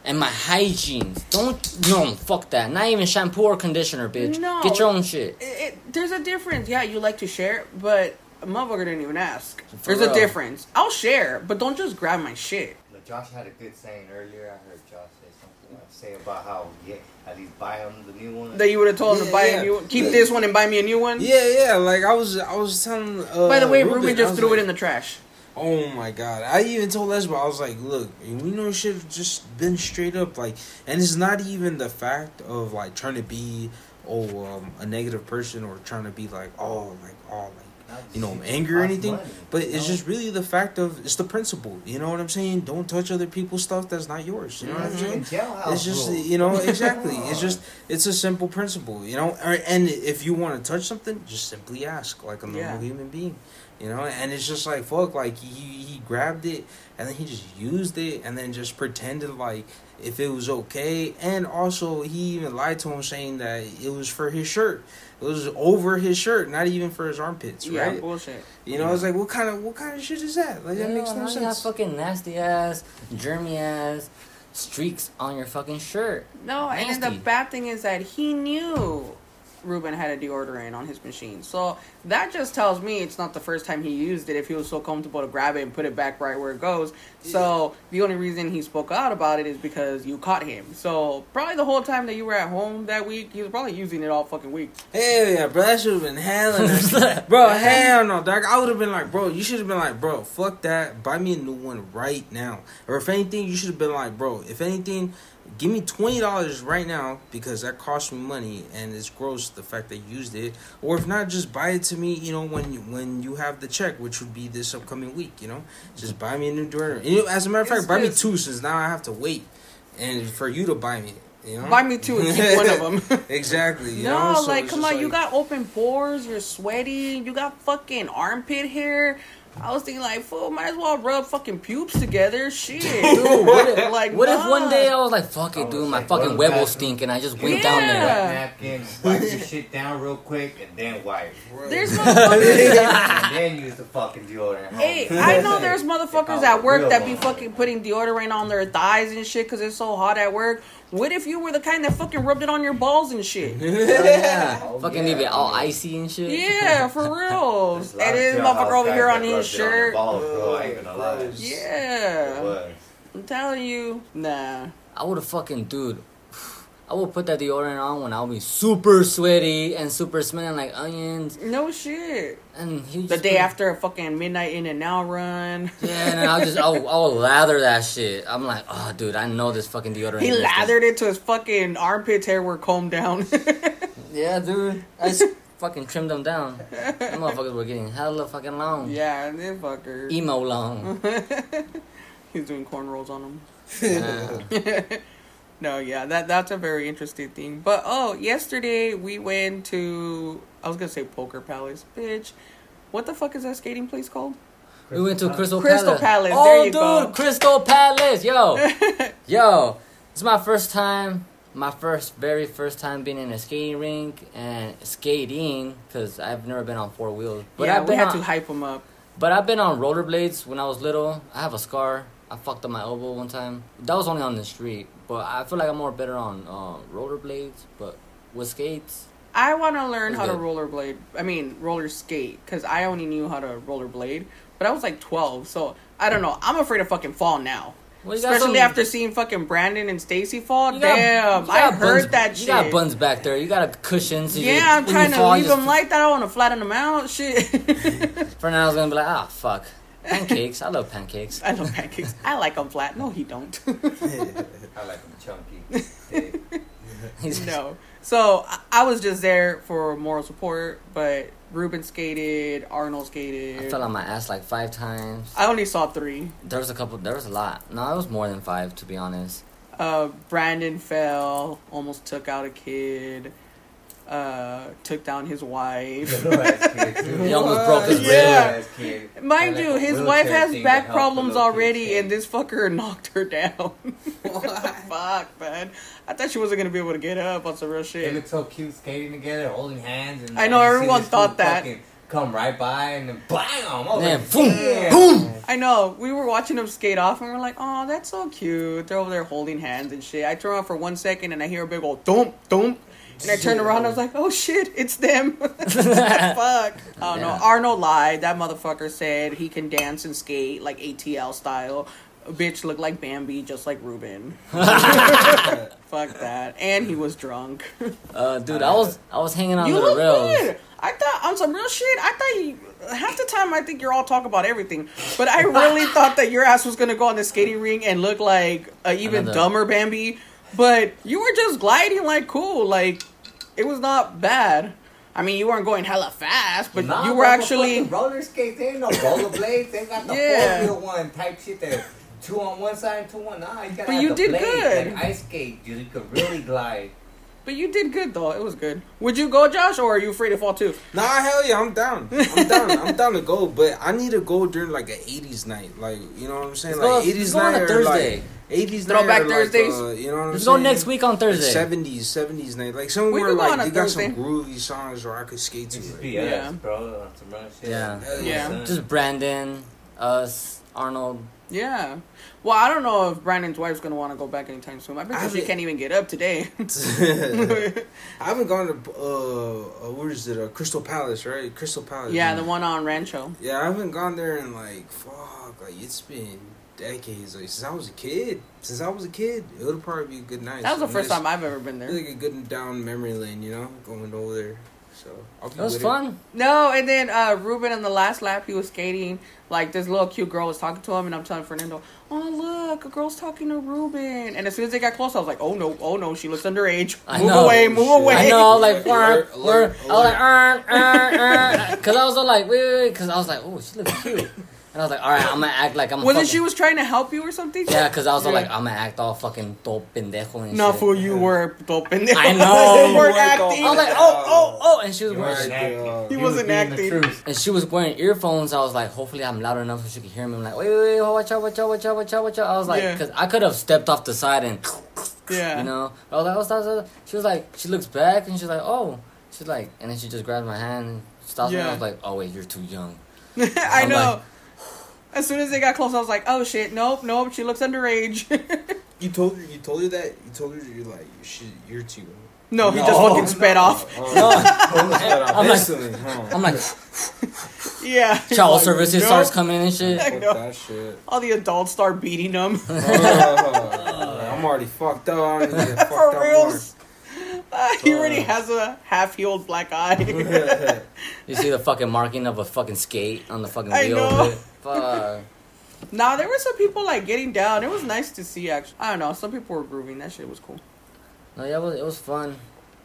and my hygiene. Don't no fuck that. Not even shampoo or conditioner, bitch. No. Get your own shit. It, it, there's a difference. Yeah, you like to share, but a motherfucker didn't even ask. For There's real. a difference. I'll share, but don't just grab my shit. But Josh had a good saying earlier. I heard Josh say something. Say about how yeah, at least buy him the new one. That you would have told him to buy yeah. a new one. Keep this one and buy me a new one. Yeah, yeah. Like I was, I was telling. Uh, By the way, Ruben, Ruben just threw like- it in the trash. Oh my god! I even told Lesbo, I was like, "Look, we know should have just been straight up like." And it's not even the fact of like trying to be oh um, a negative person or trying to be like oh like oh like you know angry or anything, but it's just really the fact of it's the principle. You know what I'm saying? Don't touch other people's stuff that's not yours. You know what I'm saying? It's just you know exactly. It's just it's a simple principle. You know, and if you want to touch something, just simply ask like a normal human being. You know, and it's just like fuck, like he he grabbed it and then he just used it and then just pretended like if it was okay, and also he even lied to him saying that it was for his shirt. It was over his shirt, not even for his armpits, Yeah, right? bullshit. You know, it's like what kind of what kind of shit is that? Like that Yeah, makes no sense. you have fucking nasty ass, germy ass streaks on your fucking shirt. No, and then the bad thing is that he knew Ruben had a deodorant on his machine. So that just tells me it's not the first time he used it if he was so comfortable to grab it and put it back right where it goes. So the only reason he spoke out about it is because you caught him. So probably the whole time that you were at home that week, he was probably using it all fucking week. Hell yeah, bro. That should have been hell. nasty. bro, hell no, dog. I would have been like, bro, you should have been like, bro, fuck that. Buy me a new one right now. Or if anything, you should have been like, bro, if anything, give me twenty dollars right now because that cost me money and it's gross the fact that you used it. Or if not, just buy it to me. You know when you, when you have the check, which would be this upcoming week. You know, just buy me a new deodorant. You know, as a matter of It's fact, buy me two since now I have to wait and for you to buy me. You know, Buy me two and keep one of them. exactly. You no, know? So like come on, you got open pores, you're sweaty, you got fucking armpit hair. I was thinking like, fool, might as well rub fucking pubes together. Shit, Dude, what if, like, what if one day I was like, fuck it, dude, my like, fucking well, web will stink, and I just went down Yeah. there. Wet napkin, wipe your shit down real quick, and then wipe. There's motherfuckers. and then use the fucking deodorant. hey, I know there's motherfuckers at work that be fucking putting deodorant on their thighs and shit because it's so hot at work. What if you were the kind that fucking rubbed it on your balls and shit? Oh, yeah, Oh, fucking yeah. leave it all icy and shit. Yeah, for real. There's And lot this motherfucker over here on his rubbed it their shirt. balls, bro. I ain't gonna Yeah, was. I'm telling you, nah. I would have fucking, dude. I will put that deodorant on when I'll be super sweaty and super smelling like onions, No shit. and he The day after a fucking midnight in and out run. Yeah, and I'll just I'll, I'll lather that shit. I'm like, oh, dude, I know this fucking deodorant. He is this." lathered it to his fucking armpits hair were combed down. Yeah, dude, I just fucking trimmed them down. Them motherfuckers were getting hella fucking long. yeah, this fucker. Emo long. He's doing cornrows on them. Yeah. No, yeah, that that's a very interesting thing. But oh, yesterday we went to I was gonna say Poker Palace, bitch. What the fuck is that skating place called? We went to Crystal, Crystal Palace, Oh, there you dude, go. Crystal Palace, yo, yo. It's my first time, my first, very first time being in a skating rink and skating because I've never been on four wheels. But yeah, I've we been had on, to hype him up. But I've been on rollerblades when I was little. I have a scar. I fucked up my elbow one time. That was only on the street. But I feel like I'm more better on uh, rollerblades. But with skates, I want to learn how to rollerblade. I mean, roller skate because I only knew how to rollerblade, but I was like 12, so I don't know. I'm afraid to fucking fall now. well, Especially some- after seeing fucking Brandon and Stacy fall. got- Damn, I heard buns- that You got buns back there. You got a cushion. So you- yeah, I'm trying to fall, leave just- them like that. I want to flatten them out. Shit. For now, I was gonna be like, ah, fuck. Pancakes. I love pancakes. I love pancakes. I like them flat. No, he don't. I like them chunky. no. So I- was just there for moral support, but Ruben skated, Arnold skated. I fell on my ass like five times. I only saw three. There was a couple. There was a lot. No, it was more than five, to be honest. Uh, Brandon fell, almost took out a kid, uh, took down his wife. Little ass kid, too. He almost broke his Yeah. rib. Kid. Mind Had, you, his wife has back problems already, and this fucker knocked her down. Fuck, man. I thought she wasn't gonna be able to get up on some real shit. They shit. look so cute skating together, holding hands. And I know, you everyone thought fool that. fucking Come right by and then bam! I was Man, like, boom, damn. boom. I know. We were watching them skate off, and we're like, "Oh, that's so cute." They're over there holding hands and shit. I turn around for one second, and I hear a big old thump, thump, and I turned around. I was like, "Oh shit, it's them!" Fuck. I don't know. Yeah. Arnold lied. That motherfucker said he can dance and skate like ATL style. bitch looked like Bambi, just like Ruben. Fuck that. And he was drunk. Uh, dude, I was I was hanging on you the look rails. good. I thought on some real shit. I thought you. Half the time, I think you're all talk about everything, but I really thought that your ass was gonna go on the skating ring and look like a even Another- dumber Bambi. But you were just gliding like cool. Like it was not bad. I mean, you weren't going hella fast, but Nah, you were actually. fucking roller skates. They ain't no rollerblades. They got the Yeah. four wheel one type shit that two on one side and two on the other. You gotta But have you the did blades, good. Like ice skate, you, you could really glide. But you did good though. It was good. Would you go, Josh, or are you afraid to fall too? Nah, hell yeah, I'm down. I'm down. I'm down to go, but I need to go during like an '80s night, like you know what I'm saying, Let's go- like '80s let's go on night a or Thursday. like '80s Throwback night or, like, Thursdays? uh, you know what I'm Let's saying? go next week on Thursday. '70s, '70s night, like somewhere could like a they got some groovy songs where I could skate to. This is. BS, Yeah. bro. on Some real. Yeah. Yeah. Just Brandon, us, Arnold. Yeah. Well, I don't know if Brandon's wife's gonna want to go back anytime soon. I bet I you she can't even get up today. I haven't gone to uh, uh where is it? Uh, Crystal Palace, right? Crystal Palace. yeah, the one on Rancho. Yeah, I haven't gone there in like fuck, like it's been decades. Like since I was a kid. Since I was a kid, it would probably be a good night. That was the first nice- time I've ever been there. Like a good down memory lane, you know, going over there. So I'll be It was with fun. No, and then uh Ruben on the last lap he was skating. Like this little cute girl was talking to him, and I'm telling Fernando, "Oh look, a girl's talking to Ruben." And as soon as they got close, I was like, "Oh no, oh no, she looks underage. I Move know. away, move Shit. away." I know, like, Alert, "Wah, wah." alert, I was like, uh, uh, uh, cause I was like, wait, wait, wait, cause I was like, oh, she looks cute, and I was like, all right, I'm gonna act like I'm. Wasn't fucking, she was trying to help you or something? Yeah, cause I was Yeah. like, I'm gonna act all fucking todo pendejo and No, shit. fool, you were open. I know. you weren't You were acting. I was like, oh, oh, oh, and she was You wearing, acting. uh, He wasn't was acting. The truth. and she was wearing earphones. I was like, hopefully I'm loud enough so she could hear me. I'm like, wait, wait, wait, watch out, watch out, watch out, watch out, watch out. I was like, Yeah. cause I could have stepped off the side and, Yeah. you know, I was like, what's that? what's that? She was like, she looks back and she's like, oh, she's like, and then she just grabs my hand and stops me. I was like, oh wait, you're too young. I know. like- as soon as they got close, I was like, "Oh shit, nope, nope." She looks underage. You told her. You told her that. You told her you're like she, you're too. Old. no, he No. just fucking sped off. No, I'm I'm like- I'm like, Yeah. child Like, services nope. starts coming and shit. Fuck that shit. All the adults start beating them. Uh, I'm already fucked up. I don't need to get fucked For up reals. Uh, he already has a half-healed black eye. You see the fucking marking of a fucking skate on the fucking I wheel. Know. Fuck. nah, there were some people like getting down. It was nice to see. Actually, I don't know. Some people were grooving. That shit was cool. No, yeah, it was, it was fun.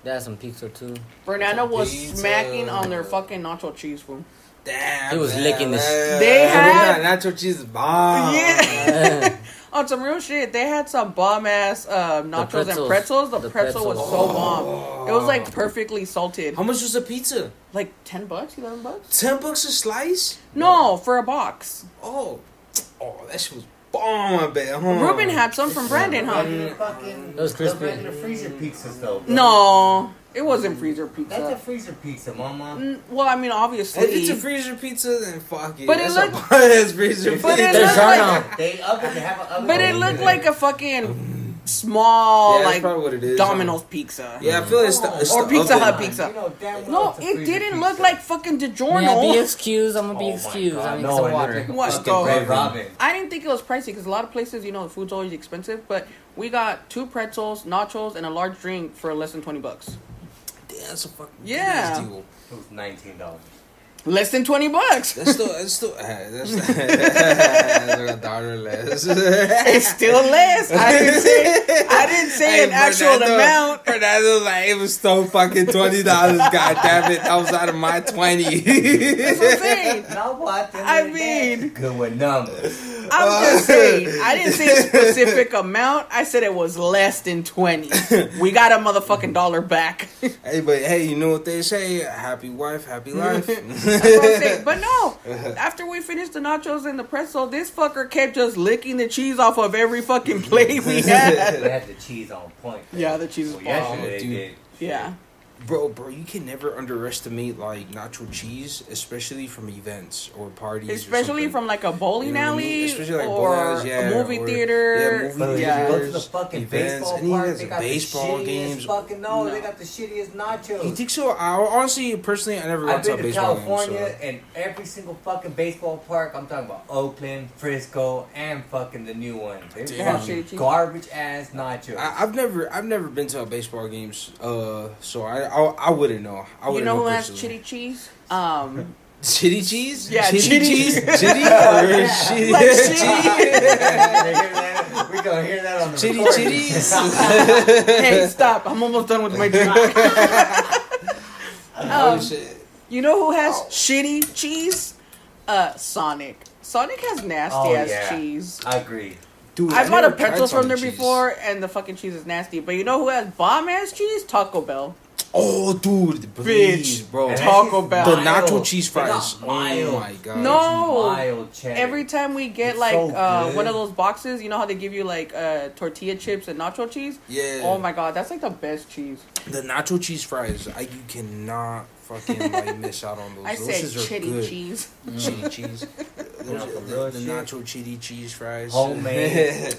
They had some pizza too. Fernando was Pizza. smacking on their fucking nacho cheese food. Damn. He was man, licking the. They had- That nacho cheese is bomb. Yeah. On some real shit, they had some bomb ass uh, nachos and pretzels. pretzels. The, The pretzel was pretzels. so bomb. It was like perfectly salted. How much was a pizza? Like ten bucks, eleven bucks. Ten bucks a slice? No, for a box. Oh, oh, that shit was bomb. I bet. Huh? Ruben had some from Brandon, huh? Regular fucking. It was crispy. the regular freezer pizzas though. bro. No, it wasn't freezer pizza. That's a freezer pizza, mama. Mm, Well, I mean, obviously. If it's a freezer pizza, then fuck it. But it looked- a that's freezer But it pizza. There's looked like, They oven. They have an oven. but it looked there. like a fucking small, yeah, like what it is. Domino's pizza. Yeah, I feel it's the, it's Or the Pizza oven. Hut pizza. You know well No, it didn't pizza. look like fucking DiGiorno. Yeah, be excused. I'm gonna be Oh excused. I need no, some water. looked like What, fucking go? Red Robin. I didn't think it was pricey because a lot of places, you know, the food's always expensive. But we got two pretzels, nachos, and a large drink for less than twenty bucks. Damn, that's a fucking Yeah. deal. It was nineteen dollars. Less than twenty bucks. That's still that's still uh, that's, that's like a dollar less. it's still less. I didn't say. I didn't say Hey, an actual Fernando- amount. Fernando like it was still fucking twenty dollars. God damn it, that was out of my twenty. That's what I'm saying. No, what? I mean- good with numbers. I'm just saying. I didn't say a specific amount. I said it was less than twenty. We got a motherfucking dollar back. hey, but hey, you know what they say? Happy wife, happy life. That's what I'm saying. But no, after we finished the nachos and the pretzel, this fucker kept just licking the cheese off of every fucking plate we They had. had the cheese on point. Yeah, the cheese is Well, bomb. yesterday oh, they dude. did. Yeah. Bro, bro, you can never underestimate like nacho cheese, especially from events or parties. Especially something. from like a bowling You know what I alley mean? Especially like or bowling alleys, yeah, a movie or- theater. yeah, movie But yeah. if go to the fucking events, baseball and he park, they got baseball the shittiest games. Fucking no, No. they got the shittiest nachos. You think so? I honestly, personally, I never I've went to a been to game. California So. and every single fucking baseball park. I'm talking about Oakland, Frisco, and fucking the new one. They're Damn. fucking cheese. garbage ass nachos. I, I've never, I've never been to a baseball games, uh, so I, I, I wouldn't know. I You wouldn't know know who has chitty cheese? Um, Chitty cheese? Yeah, chitty, chitty. cheese. Chitty or chitty? Like cheese? We're gonna hear that on the Chitty recording. chitties. hey, stop! I'm almost done with my drink. oh Um, shit! You know who has Oh. shitty cheese? Uh, Sonic. Sonic has nasty Oh, ass yeah. cheese. I agree. Dude, I bought a pretzel from there cheese. before, and the fucking cheese is nasty. But you know who has bomb ass cheese? Taco Bell. Oh, dude, please, Bitch. bro. And Taco Bell. The nacho cheese They got fries. Oh my god. No. Mild. Every time we get It's like so uh, one of those boxes, you know how they give you like uh, tortilla chips and nacho cheese? Yeah. Oh my god, that's like the best cheese. The nacho cheese fries, I, you cannot fucking like miss out on those. I those said shits are chitty good. cheese. Chitty cheese. You know, Those- some the, the nacho chitty cheese fries. Homemade.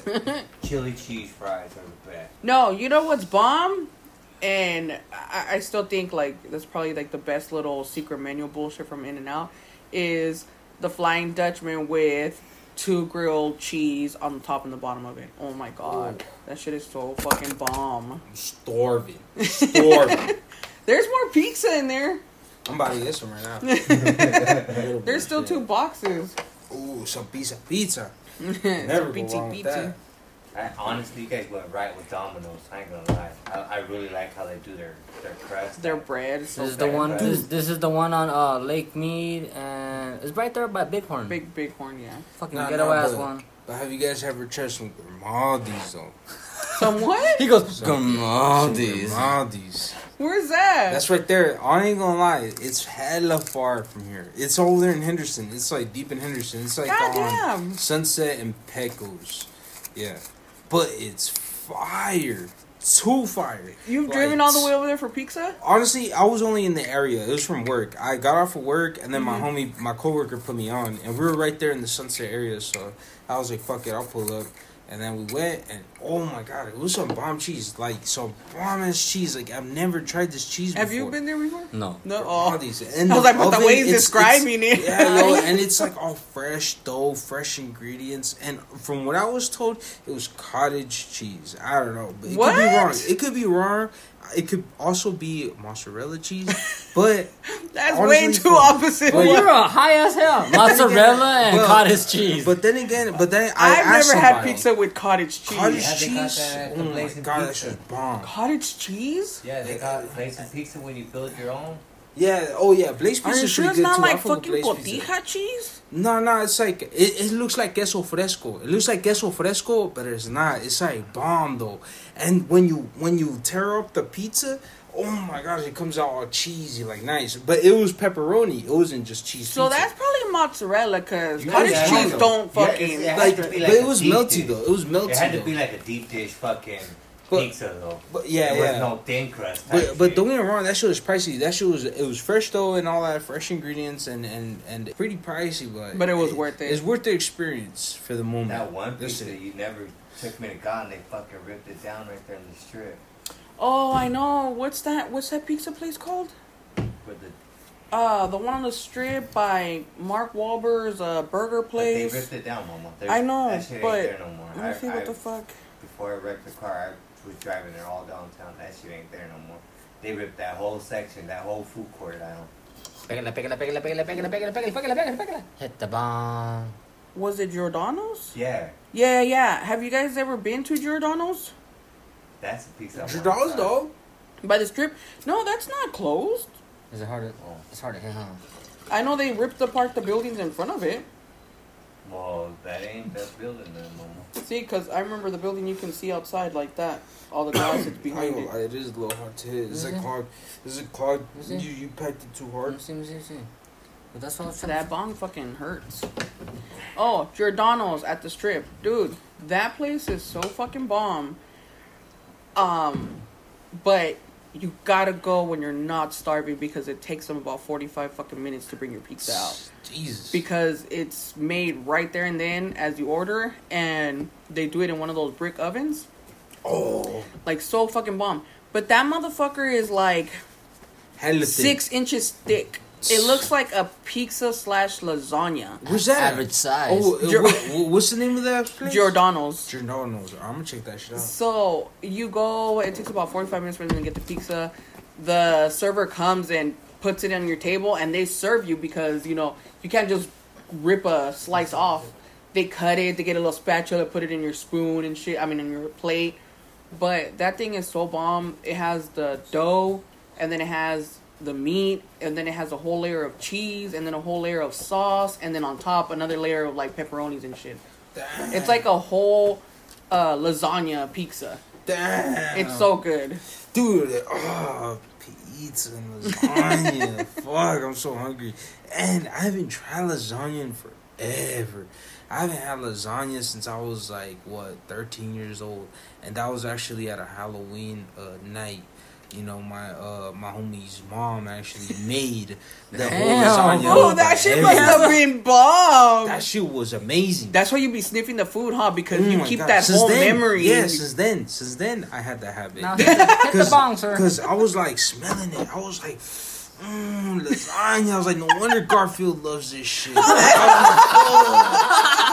chili cheese fries are the best. No, you know what's bomb? And I, I still think like that's probably like the best little secret menu bullshit from In-N-Out is the Flying Dutchman with two grilled cheese on the top and the bottom of it. Oh my god, that shit is so fucking bomb. I'm starving. Starving. There's more pizza in there. I'm about to get some right now. There's still two boxes. Ooh, some pizza. Pizza. Some Never go pizza, wrong with that. I, honestly, you guys went right with Domino's. I ain't gonna lie. I, I really like how they do their their crust. Their bread is This so is the one. right? This, this is the one on uh, Lake Mead, and it's right there by Bighorn. big bighorn, yeah. fucking Nah, ghetto nah, ass but- one. But have you guys ever tried some Grimaldi's though? Some what? He goes Some Grimaldi's. Grimaldi's. Where's that? That's right there. I ain't gonna lie. It's hella far from here. It's over there in Henderson. It's like deep in Henderson. It's like on Goddamn. Sunset and Pecos. Yeah. But it's fire. Too fire. You've Like, driven all the way over there for pizza? Honestly, I was only in the area. It was from work. I got off of work, and then Mm-hmm. my homie, my coworker, put me on, and we were right there in the Sunset area. So I was like, "Fuck it, I'll pull up." And then we went, and oh my god, it was some bomb cheese, like some bomb ass cheese. Like I've never tried this cheese. Before. Have before. you been there before? No. No. Oh. Grimaldi's. And I was like, but the way he's it's- describing it's- it. Yeah, yo, and it's like all fresh dough, fresh ingredients, and from what I was told, it was cottage cheese. I don't know, but it could be wrong. It could be wrong. It could also be mozzarella cheese, but That's Honestly, way too for- opposite. Well, you're a high as hell. Mozzarella and Well, cottage cheese. but then again, but then I I've asked never had pizza with cottage cheese. Cottage Yeah, they got cheese. that Oh my god, that Pizza. shit's bomb. Cottage cheese? Yeah, they got Blazing Pizza when you build your own. Yeah. Oh yeah, Blaze Are pizza you is sure pretty it's good not too. like I fuck with fucking Blaze pizza. cotija cheese? No, no, it's like it, it looks like queso fresco. It looks like queso fresco, but it's not. It's like bomb though. And when you when you tear up the pizza, oh my gosh, it comes out all cheesy, like nice. But it was pepperoni. It wasn't just cheese. So pizza. that's probably mozzarella because You cottage had to cheese don't Yeah, fucking. it's- it had like, but it was melty dish. though. It was melty. It had to though. be like a deep dish fucking But- pizza though. But yeah, there yeah. was no thin crust. But but don't get me wrong, that shit was pricey. That shit was it was fresh though and all that fresh ingredients and and and pretty pricey, but But it was worth it. It's worth the experience for the moment. that one That's pizza it. you never took me to God and they fucking ripped it down right there in the strip Oh, I know. What's that? What's that pizza place called? with the. Uh, the one on the strip by Mark Wahlberg's uh, burger But they ripped it down, mama. I know, that shit but- ain't there no more. Let me I, see I, what the fuck. Before I wrecked the car, I was driving there all downtown. That shit ain't there no more. They ripped that whole section, that whole food court down. Hit the bomb. Was it Giordano's? Yeah, Yeah, yeah. Have you guys ever been to Giordano's? That's a piece of. Giordano's though. By the strip? No, that's not closed. Is it hard to? Oh. It's hard to hit, huh? I know they ripped apart the buildings in front of it. Well, that ain't that building then, mama. See, because I remember the building you can see outside like that. All the glass is behind gonna it. lie, it is a little hard to hit. It's Is it? clogged. It's like clogged. Is You it? you packed it too Let hard. see, let me see, let me see. But that's what I was trying That bong fucking hurts. Oh, Giordano's at the strip. Dude, that place is so fucking bomb. Um, but you gotta go when you're not starving because it takes them about 45 fucking minutes to bring your pizza out. Jesus. Because it's made right there and then as you order, and they do it in one of those brick ovens. oh, Like, so fucking bomb. But that motherfucker is like hella thick. six inches thick. It looks like a pizza slash lasagna. Where's that? Average size. Oh, uh, Gior- what- what- what's the name of that place? Giordano's. Giordano's. I'm gonna check that shit out. So you go. It takes about forty five minutes for them to get the pizza. The server comes and puts it on your table, and they serve you because you know you can't just rip a slice off. They cut it. They get a little spatula, put it in your spoon and shit. I mean, in your plate. But that thing is so bomb. It has the dough, and then it has the meat, and then it has a whole layer of cheese, and then a whole layer of sauce, and then on top another layer of like pepperonis and shit. Damn. It's like a whole uh, lasagna pizza. damn. It's so good. dude. Oh, pizza and lasagna. Fuck, I'm so hungry. And I haven't tried lasagna in forever. I haven't had lasagna since I was like what 13 years old, and that was actually at a Halloween uh, night. You know, my uh my homie's mom actually made the whole lasagna. Oh, that shit Everything. must have been bomb. That shit was amazing. That's why you be sniffing the food, huh? Because Oh you my keep God. that Since whole then, memory. Yeah, since then, since then I had that habit. Now hit the, hit the bong, sir. Because I was like smelling it. I was like, mmm, lasagna. I was like, no wonder Garfield loves this shit. I was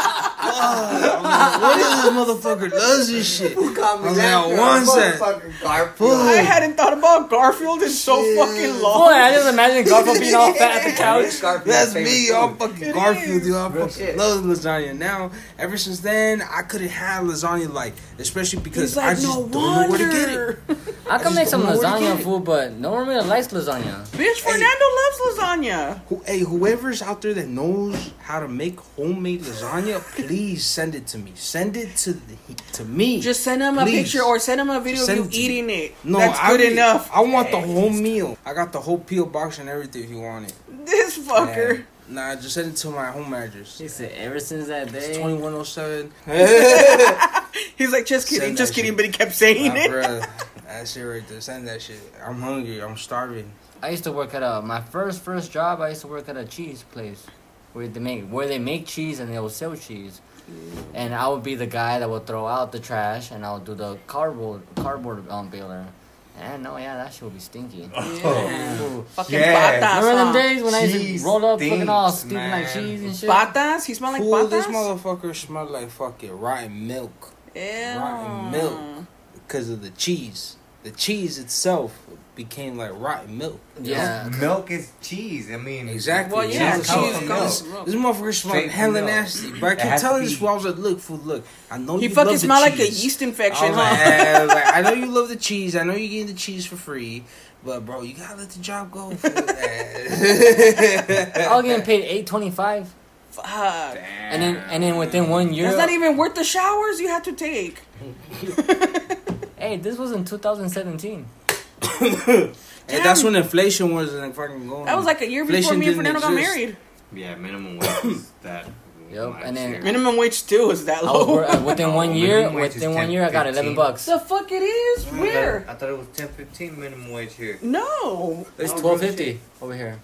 like, Oh, what is this motherfucker loves this shit? Who got me I was that like, girl? one sec. Motherfucking Garfield. I hadn't thought about Garfield in so Shit. fucking Boy, long. I just imagine Garfield being all fat at the couch. Garfield's That's me, food. all fucking It Garfield, is. dude. I fucking shit. love lasagna. Now, ever since then, I couldn't have lasagna, like, especially because like, I just no don't know where to get it. I can just make some don't know where to lasagna get food, but no one really likes lasagna. Bitch, Fernando loves lasagna. Who, hey, whoever's out there that knows how to make homemade lasagna, please send it to me. Send it to the, to me. Just send him a picture or send him a video Send of it you to me. eating it. no, That's I good already- enough. I want the whole meal. I got the whole peel box and everything if you want it. This fucker. Yeah. Nah, just send it to my home address. He said ever since that day. 2107. He's like, just kidding, Send just kidding, shit. but he kept saying Nah, it. bruh. That shit right there. Send that shit. I'm hungry. I'm starving. I used to work at a my first first job. I used to work at a cheese place where they make where they make cheese and they will sell cheese. And I would be the guy that would throw out the trash, and I would do the cardboard cardboard um, baler. And no, yeah, that shit would be stinky. Yeah. Ooh. Fucking Yeah. patas. Remember them days when I used Cheese to roll up looking all stinks, stupid like cheese and shit? Patas? He smell like Fool, patas? this motherfucker smelled like fucking rotten milk. Yeah. rotten milk. Because of the cheese. The cheese itself became like rotten milk. Yeah. Milk is cheese. I mean, Exactly. Well, yeah, Cheese comes cheese from comes- milk. This motherfucker smelled Straight hella nasty. But I It kept has to telling this be- fool, I was like, look, fool, look. I know He you fucking love the smell like a yeast infection, was huh? like, like, I know you love the cheese. I know you're getting the cheese for free. But, bro, you gotta let the job go. fool. I was getting paid eight twenty five, Fuck. and then and then within one year, That's not even worth the showers you had to take. hey, this was in two thousand seventeen. and that's when inflation wasn't fucking going. That was like a year before Inflation me and didn't Fernando got exist. married. yeah, minimum wage is that. Yep, and then- Minimum wage still is that low. wor- uh, within No, one year. minimum wage Within one 10, year, I got 15. eleven bucks. the fuck it is? Where? I thought it was 10, 15 minimum wage here. No. It's Oh, twelve real fifty shit. over here.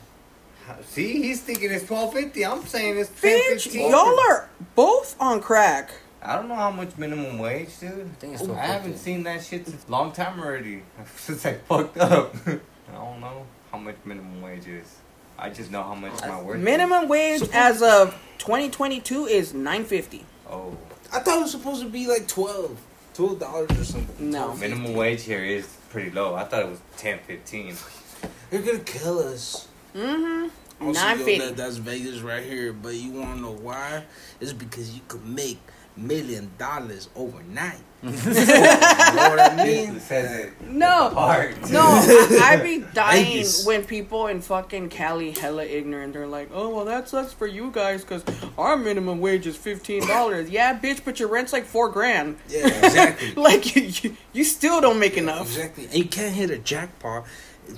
See, he's thinking it's twelve fifty. I'm saying it's ten Bitch, fifteen. y'all are both on crack. I don't know how much minimum wage, dude. I think it's I haven't seen that shit since a long time already. Since I fucked up. I don't know how much minimum wage is. I just know how much my worth. is. Minimum wage as of 2022 is 950. Oh, I thought it was supposed to be like 12 $12 or something. No. $12.50. minimum wage here is pretty low. I thought it was 10, 15. You're gonna kill us. Mm-hmm. Also, yo, 950. that, that's Vegas right here. But you wanna know why? It's because you could make million dollars overnight. you know what I mean? It says it. No. No, I, I be dying when people in fucking Cali hella ignorant. They're like, "Oh well, that sucks for you guys because our minimum wage is fifteen dollars." yeah, bitch, but your rent's like four grand. Yeah, exactly. Like you, you, you still don't make enough. Exactly. And you can't hit a jackpot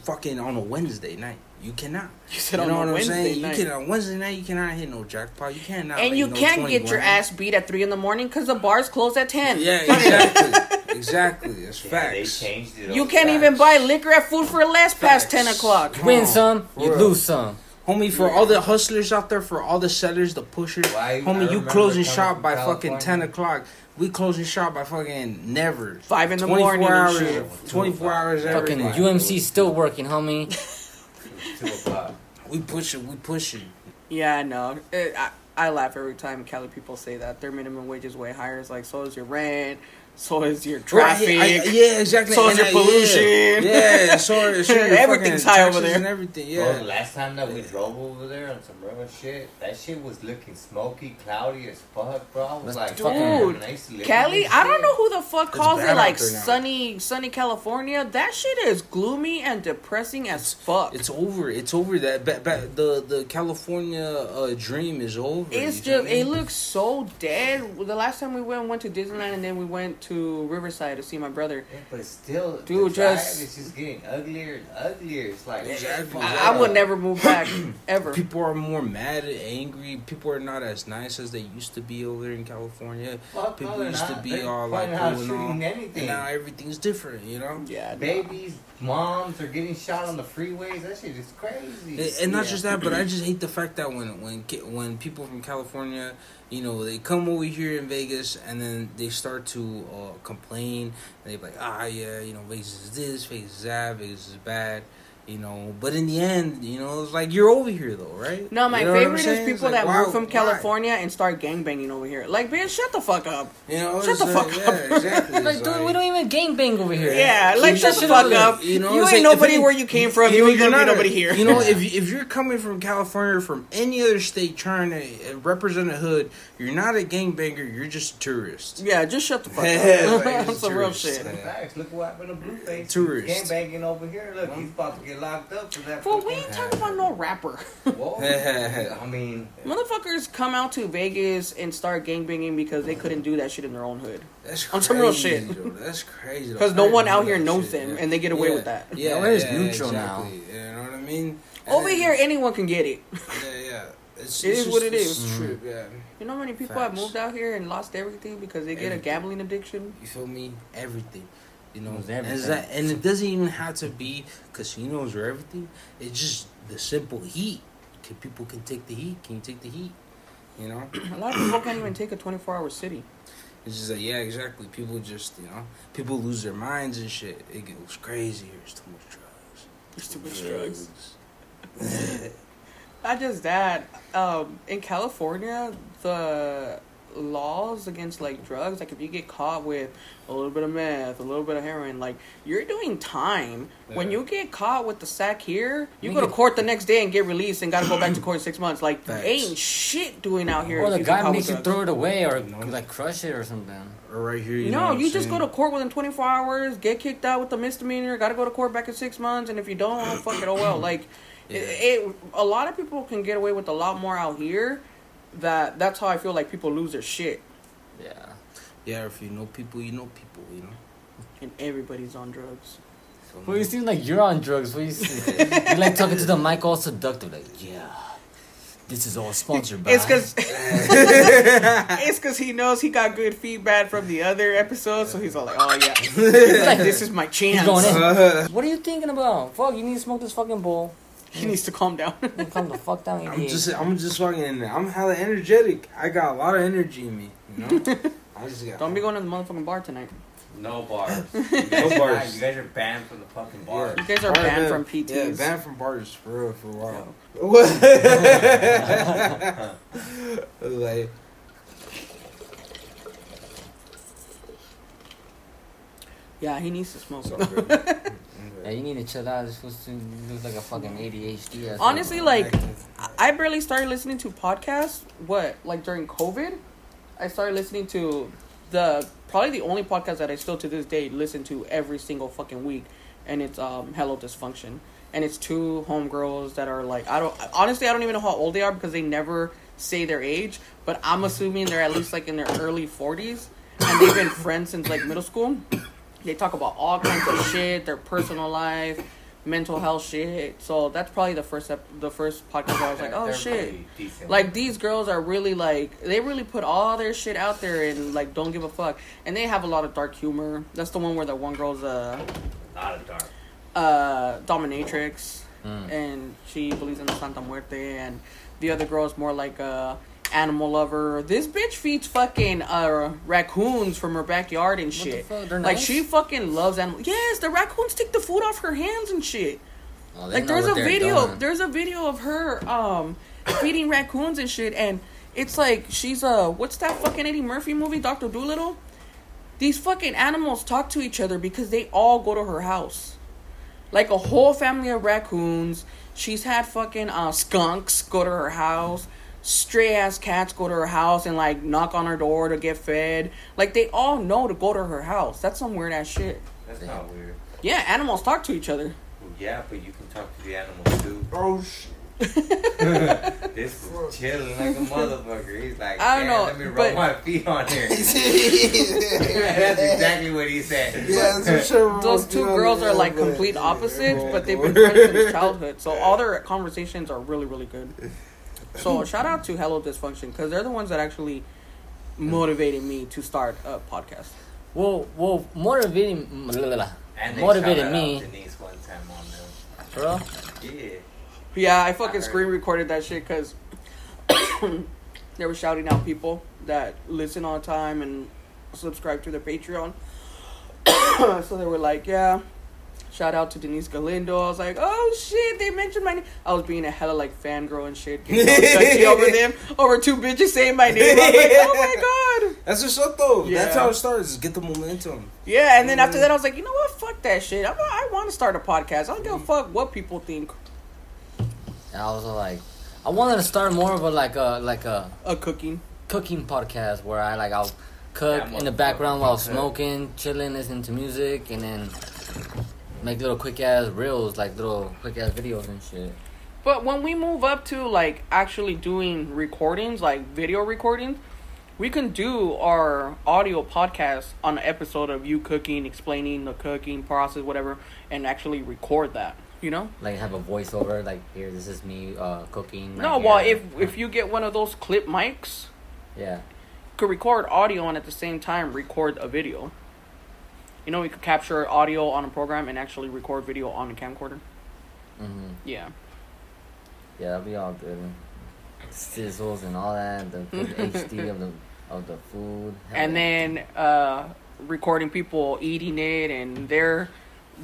fucking on a Wednesday night. You cannot. You said you know a what I'm saying? night. You can on Wednesday night you cannot hit no jackpot. You cannot and you no can't get your ass beat at three in the morning because the bars close at ten. Yeah, exactly. exactly. That's Yeah, facts. they changed it. You can't facts. even buy liquor at Food 4 Less past Facts. 10 o'clock. Come Win on, some, you real. lose some. Homie, for all the hustlers out there, for all the sellers, the pushers, Why- I homie, you closing shop from by fucking 10 o'clock. We closing shop by fucking never. Five in the 24 morning Twenty-four hours, shit. 24 hours every Fucking. UMC still working, homie. Two o'clock. We pushing, we pushing. Yeah, I know. It, I, I laugh every time Cali people say that. Their minimum wage is way higher. It's like, so is your rent, so is your traffic. Right, I- yeah, exactly. So is And your I- pollution. Yeah, yeah so, so your Everything's high over there. And everything, Yeah. Bro, the last time that we drove over there on some real shit, that shit was looking smoky, cloudy as fuck, bro. I was like, Dude, damn, I used to live in Cali, I don't know who the fuck It's calls it like sunny, sunny California. That shit is gloomy and depressing as fuck. It's over. It's over. That ba- ba- the the California uh, dream is over. It's just it looks so dead. The last time we went went to Disneyland and then we went to Riverside to see my brother. Yeah, but still, Dude, the drive just- is just getting uglier and uglier. It's like, Exactly. I, I would never move back ever. People are more mad and angry. People are not as nice as they used to be over there in California. Fuck People no, they're used to be They're all like pointing out cool and all. anything. And now everything's different, you know. Yeah, no. Babies, moms are getting shot on the freeways. That shit is crazy. And- And not Yeah. just that, but I just hate the fact that when when when people from California, you know, they come over here in Vegas and then they start to uh, complain and they be like, ah, yeah, you know, Vegas is this, Vegas is that, Vegas is bad, you know. But in the end, you know, it's like you're over here though, right? No, my You know favorite is saying? people like, that why- move from why? California and start gangbanging over here. Like, bitch, shut the fuck up. You know, Shut the like- fuck up. Yeah, exactly. Like, It's dude, we don't even gangbang over here. Yeah, Keep like that shut the fuck up. You You, ain't like, nobody it- where you came from. You, know, ain't gonna be nobody here. You know, if if you're coming from California or from any other state trying to uh, represent a hood, you're not a gangbanger. You're just a tourist. yeah, just shut the fuck up. like, That's some real shit. Yeah. Facts. Look what happened to Blueface. Tourist. Gang banging over here. Look, he's about to get locked up for that. Well, we ain't talking about no rapper. Whoa. I mean, Motherfuckers come out to Vegas and start gangbanging because they couldn't do that shit in their own hood. That's On crazy. some real shit. Joe. That's crazy. Because no one out here knows shit, them, yeah. and they get away Yeah. with that. Yeah, LA is yeah, neutral now. You know what I mean? Over And- here, anyone can get it. Yeah, yeah. It's, It it's is just- what it it's is. just true, mm. yeah. You know how many people have moved out here and lost everything because they get a gambling addiction? You feel me? Everything. You know, Lose and, that, and it doesn't even have to be casinos or everything. It's just the simple heat. Can people can take the heat? Can you take the heat? You know, A lot of people can't even take a 24 hour city. it's just like yeah, exactly. People just you know, people lose their minds and shit. It goes crazy. There's too much drugs. There's too much drugs. Not just that. Um, in California, the laws against like drugs, like if you get caught with a little bit of meth, a little bit of heroin, like you're doing time. When you get caught with the sack here, you You go to court the next day and get released and gotta go back to court in six months. Like Facts. ain't shit doing out here. Or the guy caught makes you throw it away or You like crush it or something. Or right here. You No, what you I'm just go to court within 24 hours, get kicked out with a misdemeanor, got to go to court back in six months, and if you don't, oh, fuck it, oh well. Like, Yeah. it, it, a lot of people can get away with a lot more out here. That that's how I feel like people lose their shit, Yeah. Yeah, if you know people, you know people. You know. and everybody's on drugs. Feel Well, you me? seem like you're on drugs. What you, see? you like talking to the mic all seductive, like, yeah, this is all sponsored by. It's because it's because he knows he got good feedback from the other episodes, so he's all like, "Oh yeah, like, this is my He's chance." going in. What are you thinking about? Fuck, you need to smoke this fucking bowl. He needs to calm down. Calm the fuck down, I'm just, I'm just fucking. In there. I'm hella energetic. I got a lot of energy in me. You know. I just got. Don't be going to the motherfucking bar tonight. no bars. No no bars. You guys are banned from the fucking bars. You guys are Bar banned ban- from PTs. Yeah, banned from bars for real for a while. What? like, Yeah, he needs to smoke. so good. Yeah, you need to chill out. This was to looks like a fucking ADHD. Honestly, like I barely started listening to podcasts. What like during COVID, I started listening to the probably the only podcast that I still to this day listen to every single fucking week, and it's um Hello Dysfunction, and it's two homegirls that are like I don't honestly I don't even know how old they are because they never say their age, but I'm assuming they're at least like in their early forties, and they've been friends since like middle school. They talk about all kinds of shit, their personal life, mental health shit. So that's probably the first ep- the first podcast where I was like, oh shit. pretty. Like these girls are really like they really put all their shit out there and like don't give a fuck. And they have a lot of dark humor. That's the one where the one girl's a not a dark. uh, dominatrix Mm. and she believes in the Santa Muerte and the other girl is more like a animal lover. This bitch feeds fucking uh raccoons from her backyard and What the shit. fuck? They're Like nice? she fucking loves animals. Yes, the raccoons take the food off her hands and shit. Oh, Like there's a video, doing. there's a video of her um feeding raccoons and shit, and it's like she's uh what's that fucking Eddie Murphy movie, Doctor Dolittle? These fucking animals talk to each other because they all go to her house, like a whole family of raccoons. She's had fucking uh skunks go to her house. Stray ass cats go to her house and like knock on her door to get fed. Like they all know to go to her house. That's some weird ass shit. That's not weird. Yeah, animals talk to each other. Well, yeah, but you can talk to the animals too. Oh shit. this was chilling like a motherfucker. He's like, I don't know, let me rub but- my feet on here. That's exactly what he said. that's for sure. Those two girls are like complete opposites, but they've been friends since childhood. So all their conversations are really, really good. So shout out to Hello Dysfunction because they're the ones that actually motivated me to start a podcast. Well, well, motivating, And they motivated shouted me. out Denise one time on them. Bro, Yeah. Yeah, I fucking I screen recorded that shit because they were shouting out people that listen all the time and subscribe to their Patreon. so they were like, yeah. Shout out to Denise Galindo. I was like, oh shit, they mentioned my name. I was being a hella like fangirl and shit. Getting all touchy over them, over two bitches saying my name. I was like, oh my god. That's what's up though. That's how it starts. Get the momentum. Yeah, and then after mm-hmm. that, I was like, you know what? Fuck that shit. I, I want to start a podcast. I don't give a fuck what people think. and I was like, I wanted to start more of a like a like a A cooking. cooking podcast where I like I'll cook Yeah, in the background while smoking, chilling, listening to music, and then make little quick ass reels, like little quick ass videos and shit. But when we move up to like actually doing recordings, like video recordings, we can do our audio podcast on an episode of you cooking, explaining the cooking process, whatever, and actually record that. You know? Like have a voiceover, like here, this is me uh, cooking. no, right well, here. if if you get one of those clip mics, yeah, could record audio and at the same time record a video. You know, we could capture audio on a program and actually record video on a camcorder. hmm Yeah. yeah, that'd be all good. Sizzles and all that, the, the HD of the of the food, Hell and then uh recording people eating it and their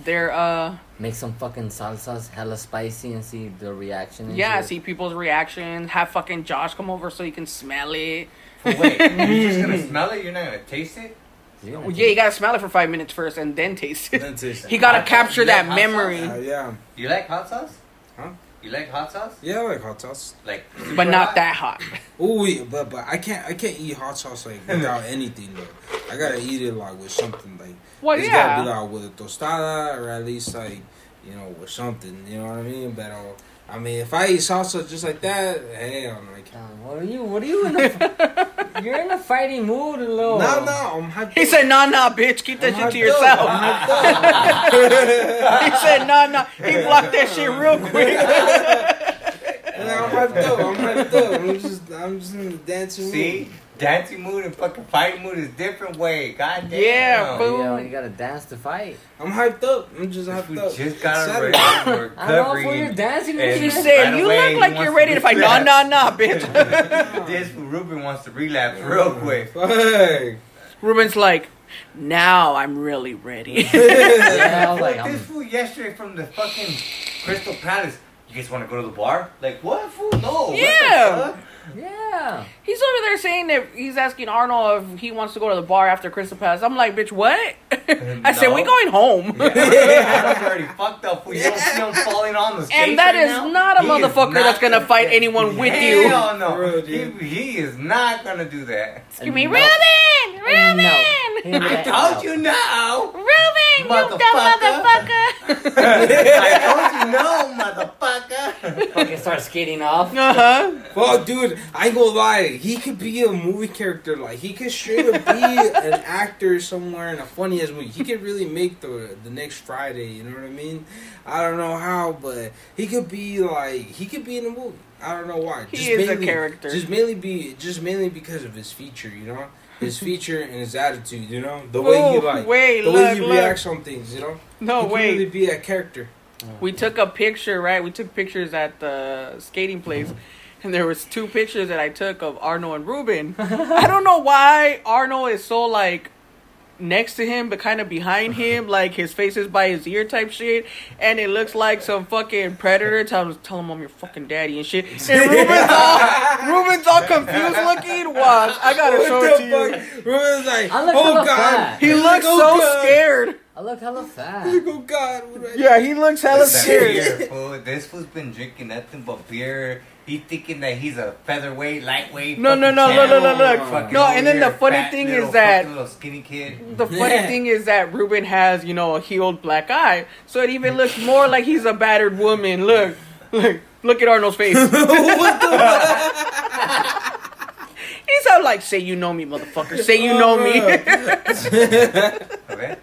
their uh make some fucking salsas hella spicy and see the reaction. yeah shit. see people's reactions. have fucking josh come over so you can smell it wait, you're just gonna smell it? You're not gonna taste it? Yeah, Well, yeah you gotta smell it for five minutes first and then taste it Then taste it. he gotta Hot capture that like memory Uh, yeah. You like hot sauce? Huh? You like hot sauce? Yeah, I like hot sauce. Like, but not hot? that hot Oh yeah, but but I can't I can't eat hot sauce like without anything though. I gotta eat it like with something like well it's gotta be yeah like with a tostada or at least like you know with something. You know what I mean? But uh, I mean if I eat salsa just like that, hell no, I can't. Um, what are you? What are you in a? you're in a fighting mood, a little. No, no, I'm hyped. he up. said nah nah bitch keep that I'm shit to yourself I'm hyped up. he said nah nah he blocked that shit real quick Yeah, I'm hyped up. I'm hyped up. I'm just I'm just in the dancing mood. See? Dancing mood and fucking fighting mood is different way. God damn. Yeah, fool. Yeah, you gotta dance to fight. I'm hyped up. I'm just We hyped up. just got a ready. Saturday. I don't know covering for your dancing. and- she mood. said Right you away, look like you're ready to fight nah relapse. nah nah bitch this Ruben wants to relapse real quick. Hey. Ruben's like, now I'm really ready. yeah, I was like, Like, this I'm, fool yesterday from the fucking Crystal Palace. You guys want to go to the bar? Like what, fool? No. what the Yeah. Fuck? yeah. he's over there saying that he's asking Arnold if he wants to go to the bar after Crystal Palace. I'm like, bitch, what? I said, we going home. I was already fucked up. Fool. You don't see him falling on the skates and that right is now? not a He motherfucker not that's gonna fight anyone with you. Hell no. Bro, he, he is not gonna do that. Excuse me, No. Ruben! Ruben! No. I told you no. Ruben, you dumb Motherfucker. motherfucker! I told you no, motherfucker. Fucking start skating off. Uh huh. Well, dude, I ain't gonna lie. He could be a movie character. Like he could straight up be an actor somewhere in a funny ass movie. He could really make the the next Friday. You know what I mean? I don't know how, but he could be like he could be in a movie. I don't know why. He is a character. Just mainly be just mainly because of his feature. You know. His feature and his attitude, you know, the way he Oh, like, wait, the look, way he look. reacts on things, you know. No, he could wait. really be a character. We took a picture, right? We took pictures at the skating place, mm-hmm. And there was two pictures that I took of Arno and Ruben. I don't know why Arno is so like next to him, but kind of behind him, like his face is by his ear type shit, and it looks like some fucking predator telling tell him I'm your fucking daddy and shit. And Ruben's all Ruben's all confused looking. Watch, I gotta What show it to you. Ruben's like, oh god, fat. He looks oh, so God. scared. I look hella fat. He's like, oh god, what Yeah, he looks hella scared. fool. This fool's been drinking nothing but beer. He thinking that he's a featherweight, lightweight. No, no, fucking no, look, look, look, champ. look. Fucking No, and then the funny fat thing little is that- little skinny kid. The funny Yeah. thing is that Ruben has, you know, a healed black eye, so it even looks more like he's a battered woman. Look, look, look at Arnold's face. He's all like, "Say you know me, motherfucker. Say you know me." Oh, okay?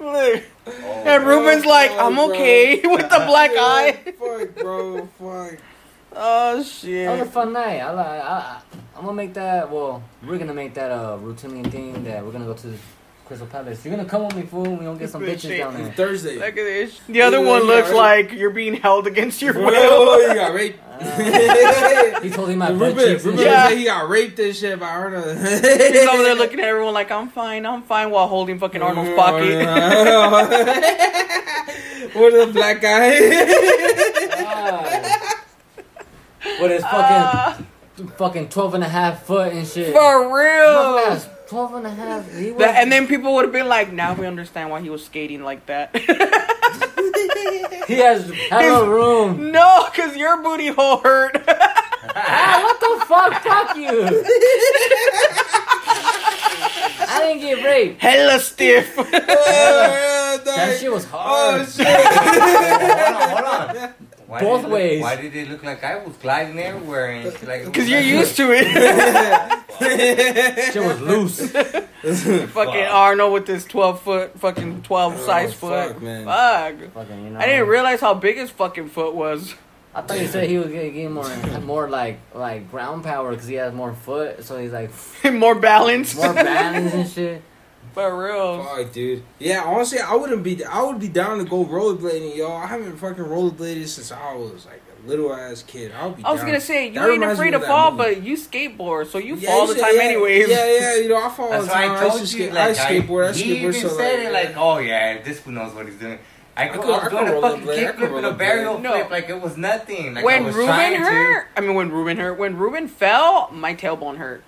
look, Oh, and Ruben's like, "I'm bro. okay with the black eye." Fuck, bro, fuck. Oh shit. That was a fun night. I, li- I, I, I'm gonna make that. Well, we're gonna make that a routine thing that we're gonna go to Crystal Palace. You're gonna come with me, fool. We gonna get some Good bitches shit. down there. Thursday. Look at this. The other Yeah, one yeah, looks like you're being held against your will. Oh, you got raped. Uh, he told him my butt Ruben, cheeks. and Yeah. he got raped and shit by Arnold. He's over there looking at everyone like, "I'm fine, I'm fine," while holding fucking Arnold's pocket. what a black guy. With his fucking, fucking 12 and a half foot and shit. for real. has 12 and a half. He was, That, and then people would have been like, now we understand why he was skating like that. he has hella room. no, because your booty hole hurt. ah, what the fuck? Fuck you. I didn't get raped. Hella stiff. that That shit was Oh hard. shit! hold on, hold on. Why Both did it look- ways. Why did it look like I was gliding everywhere and shit like? Because you're used to it. Shit was loose. fucking Arnold with this 12 foot, fucking 12 size Oh, foot. fuck, man. Fuck. Fucking, you know. I didn't realize how big his fucking foot was. I thought you said he was gonna get more, more like like ground power because he has more foot, so he's like More balance. more balance and shit. For real. Fuck, dude. Yeah, honestly, I wouldn't be. I would be down to go rollerblading, y'all. I haven't fucking rollerbladed since I was like a little ass kid. I would be. I was down. gonna say, you That ain't afraid of to fall, movie. but you skateboard, so you Yeah, fall all the time yeah, anyways. Yeah, yeah, you know, I fall all the time. I I, told used to you. skate, Like, I skateboard. I he skateboard. even So said like, it like, oh yeah, this fool knows what he's doing. I could, could- I I was could doing a roll fucking I kickflip could roll and a the burial blade. No. flip like it was nothing. Like I when was Ruben trying to. hurt, I mean when Ruben hurt, when Ruben fell, my tailbone hurt.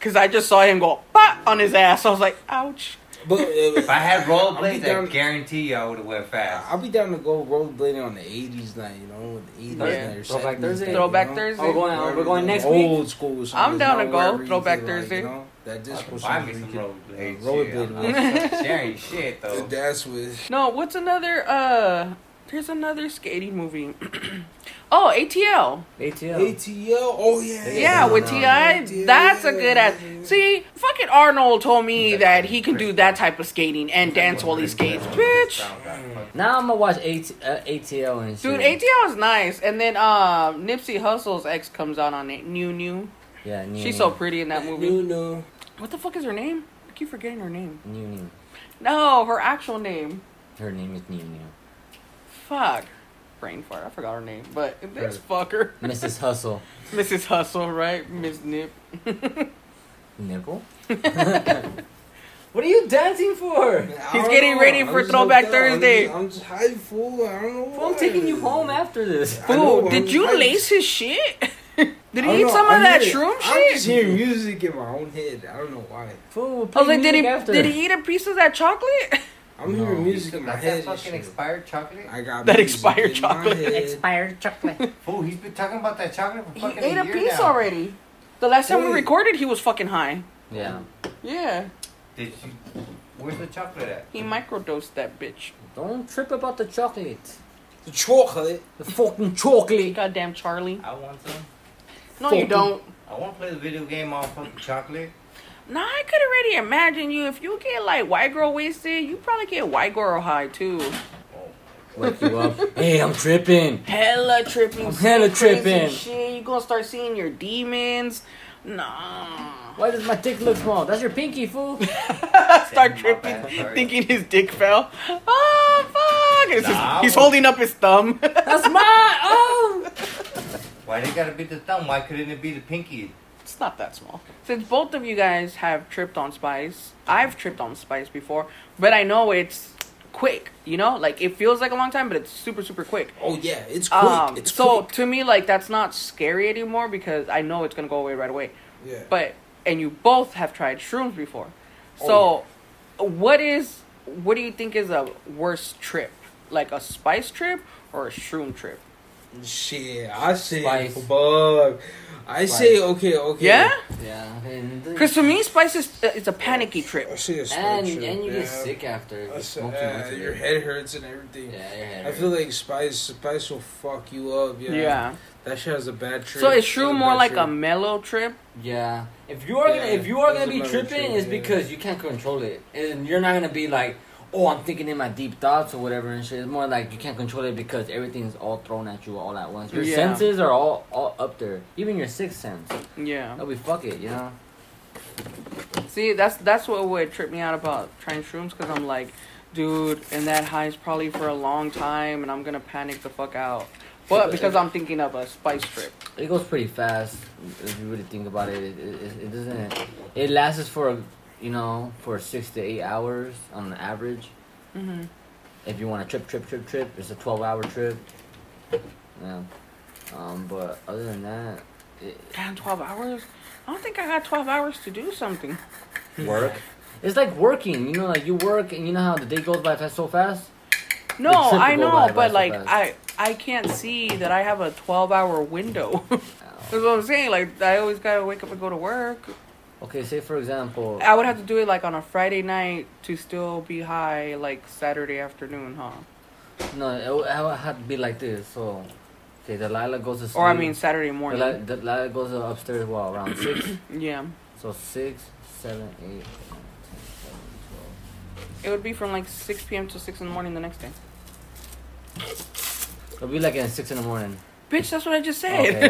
Cause I just saw him go pop on his ass. I was like, ouch. but uh, If I had I'll rollerblades, I guarantee you I would have went fast. I'll be down to go rollerblading on the '80s night, you know, the '80s Yeah. night or Throwback 70s Thursday? night, Throwback you know? Thursday? Oh, we're going. Wherever We're going next old week. school. I'm down to go wherever you Throwback feel like, Thursday. you know, that I disco could song buy me where some you rollerblades. shit. uh, rollerblade I'm with. not sharing shit though. That's with. No, what's another? Uh, there's another skating movie. oh, ATL. ATL. ATL. Oh yeah. Yeah, with Ti. That's a good ass. See, fucking Arnold told me that he can do that type of skating and dance while he skates, bitch. Now I'm gonna watch AT, uh, ATL and shit. Dude, ATL is nice. And then um, Nipsey Hussle's ex comes out on it. New New. Yeah, new, She's new. so pretty in that No, movie. no. What the fuck is her name? I keep forgetting her name. New new. No, her actual name. Her name is New New. Fuck. Brain fart. I forgot her name. But this fucker. Mrs. Hustle. Mrs. Hustle, right? Miss Nip. Nipple. what are you dancing for? I He's getting know. ready I'm for Throwback like that. I'm Thursday. just- I'm just high fool. I don't know. Well, I'm why. taking you home after this. I know, Fool, I'm did you hyped. lace his shit? did I he don't eat know, some I'm of that hearing- shroom I'm just shit? hearing music in my own head. I don't know why. Fool, we'll I play was like, did he after. did he eat a piece of that chocolate? I'm No. hearing music in my got head. that fucking expired chocolate? I got That expired chocolate. Expired chocolate. Fool, he's been talking about that chocolate for he ate a year piece now. already. The last time we recorded, he was fucking high. yeah. Yeah, Did you? Where's the chocolate at? he microdosed that bitch. Don't trip about the chocolate. The chocolate. The fucking chocolate. Goddamn Charlie. I want some. No, you don't. I want to play the video game on fucking chocolate. Nah, I could already imagine you. If you get like white girl wasted, you probably get white girl high too. Wake you up. hey, I'm tripping. Hella tripping. I'm hella tripping. Shit, you gonna start seeing your demons. Nah. Why does my dick look small? That's your pinky, fool. start tripping, thinking his dick fell. Oh fuck! It's his- he's holding up his thumb. That's my. Oh. Why they gotta be the thumb? Why couldn't it be the pinky? It's not that small. Since both of you guys have tripped on spice, I've tripped on spice before, but I know it's quick. You know, like it feels like a long time, but it's super super quick. Oh yeah, it's quick. Um, it's so quick. to me, like that's not scary anymore because I know it's gonna go away right away. Yeah. But and you both have tried shrooms before, Oh, so what is what do you think is a worse trip, like a spice trip or a shroom trip? Shit, I say Spice. bug. I Spice. say okay, okay. Yeah, Yeah. because to me, spice is it's a panicky trip. I say a spice And trip, and you get sick after. I You smoke uh, much of your it. head hurts and everything. Yeah, your head. I feel like spice, spice will fuck you up. Yeah. Yeah. That shit has a bad trip. So it's true, more like trip. a mellow trip? Yeah. If you are gonna Yeah, if you are that's gonna be another tripping, trip, it's yeah. because you can't control it, and you're not gonna be like, oh, I'm thinking in my deep thoughts or whatever and shit. It's more like you can't control it because everything's all thrown at you all at once. Your Yeah. senses are all all up there, even your sixth sense. Yeah. That'll be fuck it, you know. See, that's that's what would trip me out about trying shrooms because I'm like, dude, and that high is probably for a long time, and I'm gonna panic the fuck out. But because I'm thinking of a spice trip. It goes pretty fast if you really think about it. It, it, it doesn't. It lasts for you know for six to eight hours on the average. Mm-hmm. If you want to trip, trip, trip, trip, it's a twelve hour trip. Yeah. Um, but other than that, it, Damn, 12 hours? I don't think I got 12 hours to do something. work. It's like working, you know, like you work and you know how the day goes by fast so fast. No, I know, by but so like fast. I I can't see that I have a 12 hour window. That's what I'm saying. Like I always gotta wake up and go to work. Okay, say for example, I would have to do it like on a Friday night to still be high like Saturday afternoon, huh? no, it would it would have to be like this. So, okay, Delilah goes to sleep. Or I mean Saturday Delilah, morning. Delilah goes upstairs. Well, around six. Yeah. So six, seven, eight, nine, 10, 11, 12. It would be from like 6 p.m. to 6 in the morning the next day. It'll be like at six in the morning. Bitch, that's what I just said. Okay,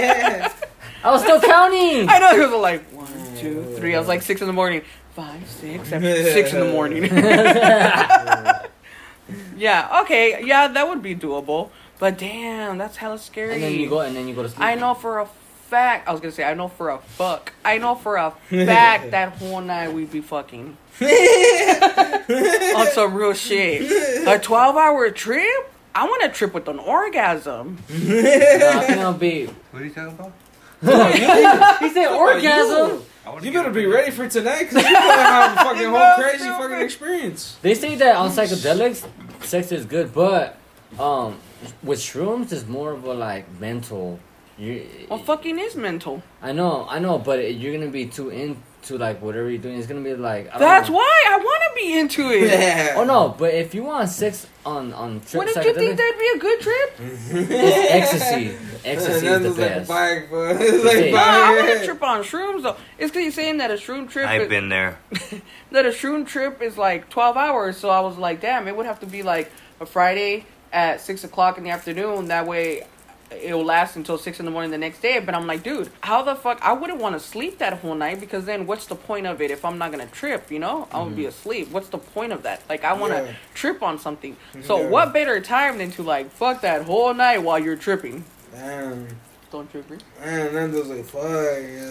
yeah. I was still counting. I know it was like one, two, three. I was like six in the morning, five, six, seven, six in the morning. yeah, okay, yeah, that would be doable. But damn, that's hella scary. And then you go and then you go to sleep. I know for a fact. I was gonna say I know for a fuck. I know for a fact that whole night we'd be fucking on some real shit. A twelve-hour trip. I want a trip with an orgasm. Nah, I think I'll be. What are you talking about? He said orgasm. You get better a be ready for tonight because you're gonna have a fucking whole crazy fucking experience. They say that on psychedelics, sex is good, but um, with shrooms, it's more of a like mental. You, Well, fucking is mental. I know, I know, but you're gonna be too into like whatever you're doing. It's gonna be like. I That's know. why I want to be into it. Oh no, but if you want sex on on trip Wouldn't you think that'd be a good trip? it's ecstasy. Ecstasy is the That's like a best. bike. It's like Hey. No, I want bike. to trip on shrooms though. It's because you're saying that a shroom trip. I've is, been there. that a shroom trip is like 12 hours. So I was like, damn, it would have to be like a Friday at six o'clock in the afternoon. That way, it'll last until six in the morning the next day. But I'm like, dude, how the fuck? I wouldn't want to sleep that whole night because then what's the point of it if I'm not gonna trip? You know, I'm gonna be mm-hmm. asleep. What's the point of that? Like, I want to Yeah. trip on something. So Yeah. what better time than to like fuck that whole night while you're tripping? Damn, Don't you agree? man, Nando's like, fuck.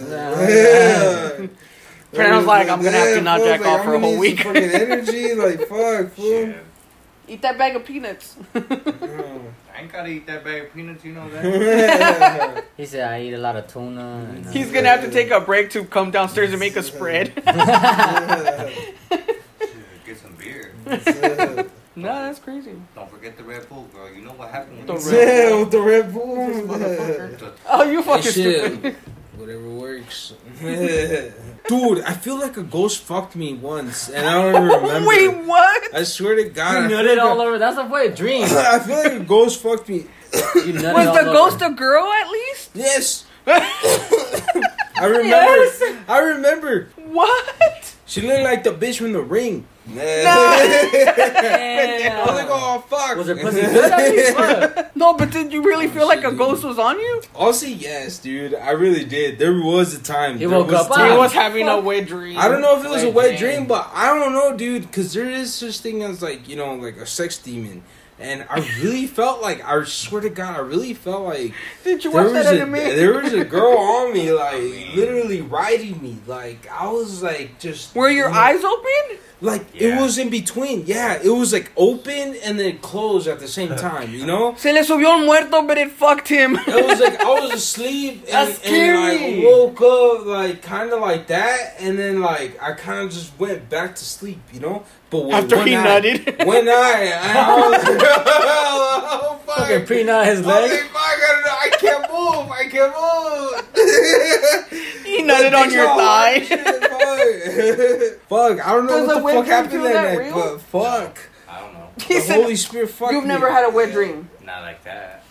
Nah. Yeah. Fernando's like, I'm gonna have to not jack like, off for a whole week. some Fucking energy, like fuck, fool. Eat that bag of peanuts. I ain't gotta eat that bag of peanuts, you know that? He said I eat a lot of tuna. And, uh, He's gonna have to take a break to come downstairs and make a spread. Get some beer. no, that's crazy. Don't forget the Red Bull, girl. You know what happened With The when Red Yeah, with the Red Bull. This motherfucker. you... Oh, you fucking Hey, stupid. Shit. Works. works. Dude, I feel like a ghost fucked me once, and I don't even remember. Wait, what? I swear to God, I You feel nutted like all a- over. That's a wet dream. I feel like a ghost fucked me. You nutted Was all the over. ghost a girl at least? Yes. I remember. I remember. What? She looked like the bitch from the ring. Damn. I was like, oh fuck. Was her pussy good? at? No, but did you really feel like a ghost was on you? Also, yes, dude. I really did. There was a time. He there woke was up, a time- He was having a wet dream. I don't know if it was a Wet wet dream. dream, but I don't know, dude, because there is such thing as like you know, like a sex demon, and I really felt like I swear to God, I really felt like Did you there watch was that a anime? there was a girl on me, like literally riding me, like I was like just Were your you know, eyes open? Like it was in between, yeah, it was like open and then closed at the same time, you know. Se le subió un muerto, but it fucked him. It was like I was asleep and, That's and like woke up like kind of like that, and then like I kind of just went back to sleep, you know. But with After one he eye, nutted. when eye, and I was like, oh, fuck. Fucking pre-nut his I was leg. like, fuck, I, I can't move. I can't move. he nutted on your thigh. Fuck. fuck, I don't know Does what the fuck happened that that night, but fuck. I don't know. He The said, Holy Spirit fucked "You've me. never had a wet dream." Not like that.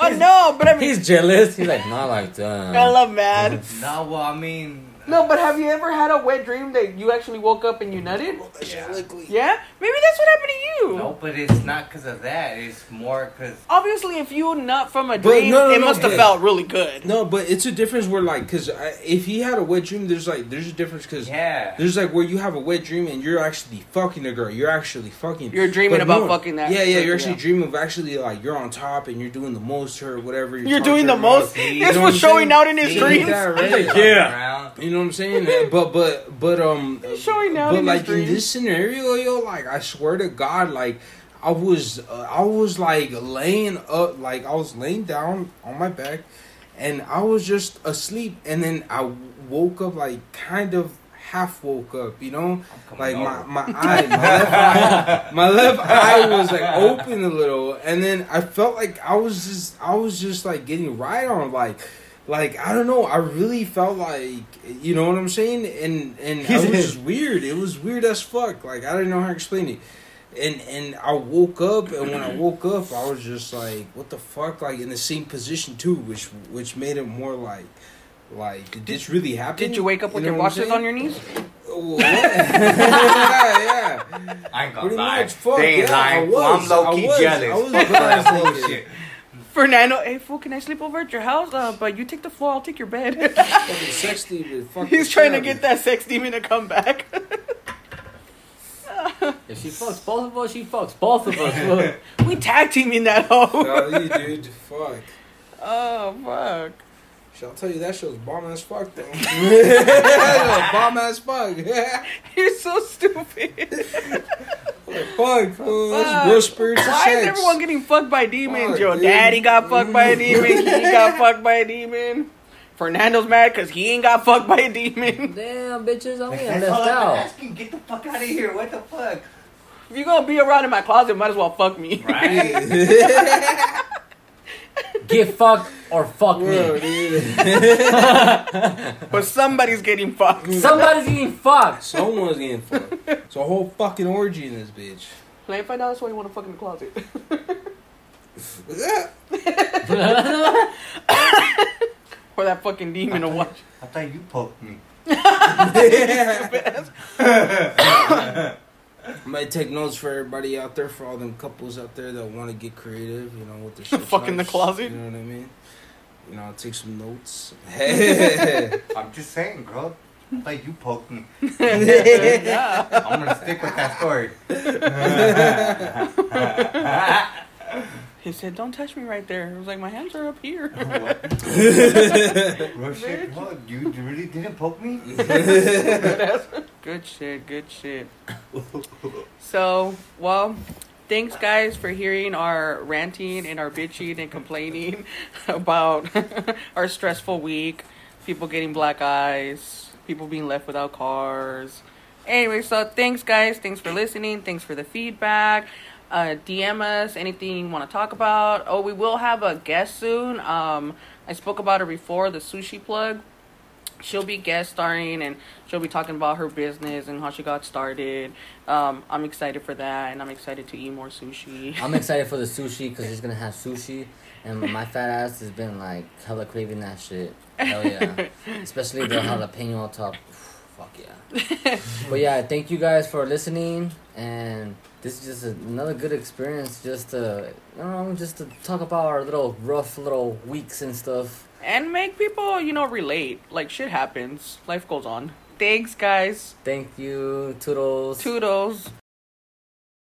well, no, but I mean, He's jealous. He's like, not like that. I love mad. No, well, I mean, No, but have you ever had a wet dream that you actually woke up and you nutted? Yeah. Yeah, maybe that's what happened to you. no, but it's not because of that. It's more because Obviously, if you nut from a dream, no, no, it no, must have hey. felt really good. No, but it's a difference where like, cause if he had a wet dream, there's like, there's a difference, cause yeah. there's like where you have a wet dream and you're actually fucking a girl. You're actually fucking. You're dreaming But about fucking that Yeah, yeah. person, You're actually yeah. dreaming of actually like you're on top and you're doing the most to her, whatever. You're talking doing the most. This was showing out in his See, dreams. yeah, right? yeah. You know what I'm saying? But but but um, showing out but like in this scenario, yo, like I swear to God, like I was uh, I was like laying up, like I was laying down on my back, and I was just asleep, and then I woke up like kind of half woke up, you know, like my my eye, my left eye, my left eye was like open a little, and then I felt like I was just I was just like getting right on like. Like I don't know, I really felt like you know what I'm saying, and and it was just weird. It was weird as fuck. Like I didn't know how to explain it, and and I woke up, and when I woke up, I was just like, what the fuck? Like in the same position too, which which made it more like, like did this really happen? Did you wake up with know your what boxers on your knees? Well, yeah, yeah. I ain't gonna Pretty lie. much, fuck, they ain't yeah, I lying. was, I'm low key I was, jealous. I was Fuck jealous. that bullshit. Fernando, hey fool, can I sleep over at your house? Uh, but you take the floor, I'll take your bed. Fucking sex demon, fuck He's the trying to get that sex demon to come back. If she fucks both of us, she fucks both of us. We tag teaming that of hoe. me. Golly, dude, fuck. Oh fuck. Shit, I'll tell you that show's bomb as fuck though. bomb as fuck. You're so stupid. fuck, fool. That's Fuck. real spiritual Why sex. is everyone getting fucked by demons? Fuck, Your dude. daddy got fucked by a demon. He got fucked by a demon. Fernando's mad because he ain't got fucked by a demon. Damn, bitches, I'm getting That's all left I'm out. asking. Get the fuck out of here. What the fuck? If you're gonna be around in my closet, might as well fuck me. Right? Get fucked or fuck Bro, me. But somebody's getting fucked. Somebody's getting fucked. Someone's getting fucked. It's a whole fucking orgy in this bitch. Let me find out that's why you want to fuck in the closet. or that fucking demon or what? I thought you poked me. Might take notes for everybody out there, for all them couples out there that want to get creative, you know, with their sex Fuck in the closet. You know what I mean? You know, I'll take some notes. I'm just saying, girl. Like you poked me. yeah. I'm gonna stick with that story. He said, "Don't touch me right there." I was like, "My hands are up here." Oh, Real shit. What? You you really didn't poke me? good shit. Good shit. So, well, thanks guys for hearing our ranting and our bitching and complaining about our stressful week. People getting black eyes. People being left without cars. Anyway, so thanks guys. Thanks for listening. Thanks for the feedback. Uh, DM us anything you want to talk about. Oh, we will have a guest soon. Um, I spoke about it before. The sushi plug. she'll be guest starring and she'll be talking about her business and how she got started. Um, I'm excited for that, and I'm excited to eat more sushi. I'm excited for the sushi because she's gonna have sushi, and my fat ass has been like hella craving that shit. Hell yeah, especially the jalapeno on top. Fuck yeah. but yeah, thank you guys for listening, and this is just another good experience. Just to, I don't know, just to talk about our little rough little weeks and stuff. and make people, you know, relate. Like shit happens. Life goes on. Thanks, guys. Thank you, toodles. Toodles.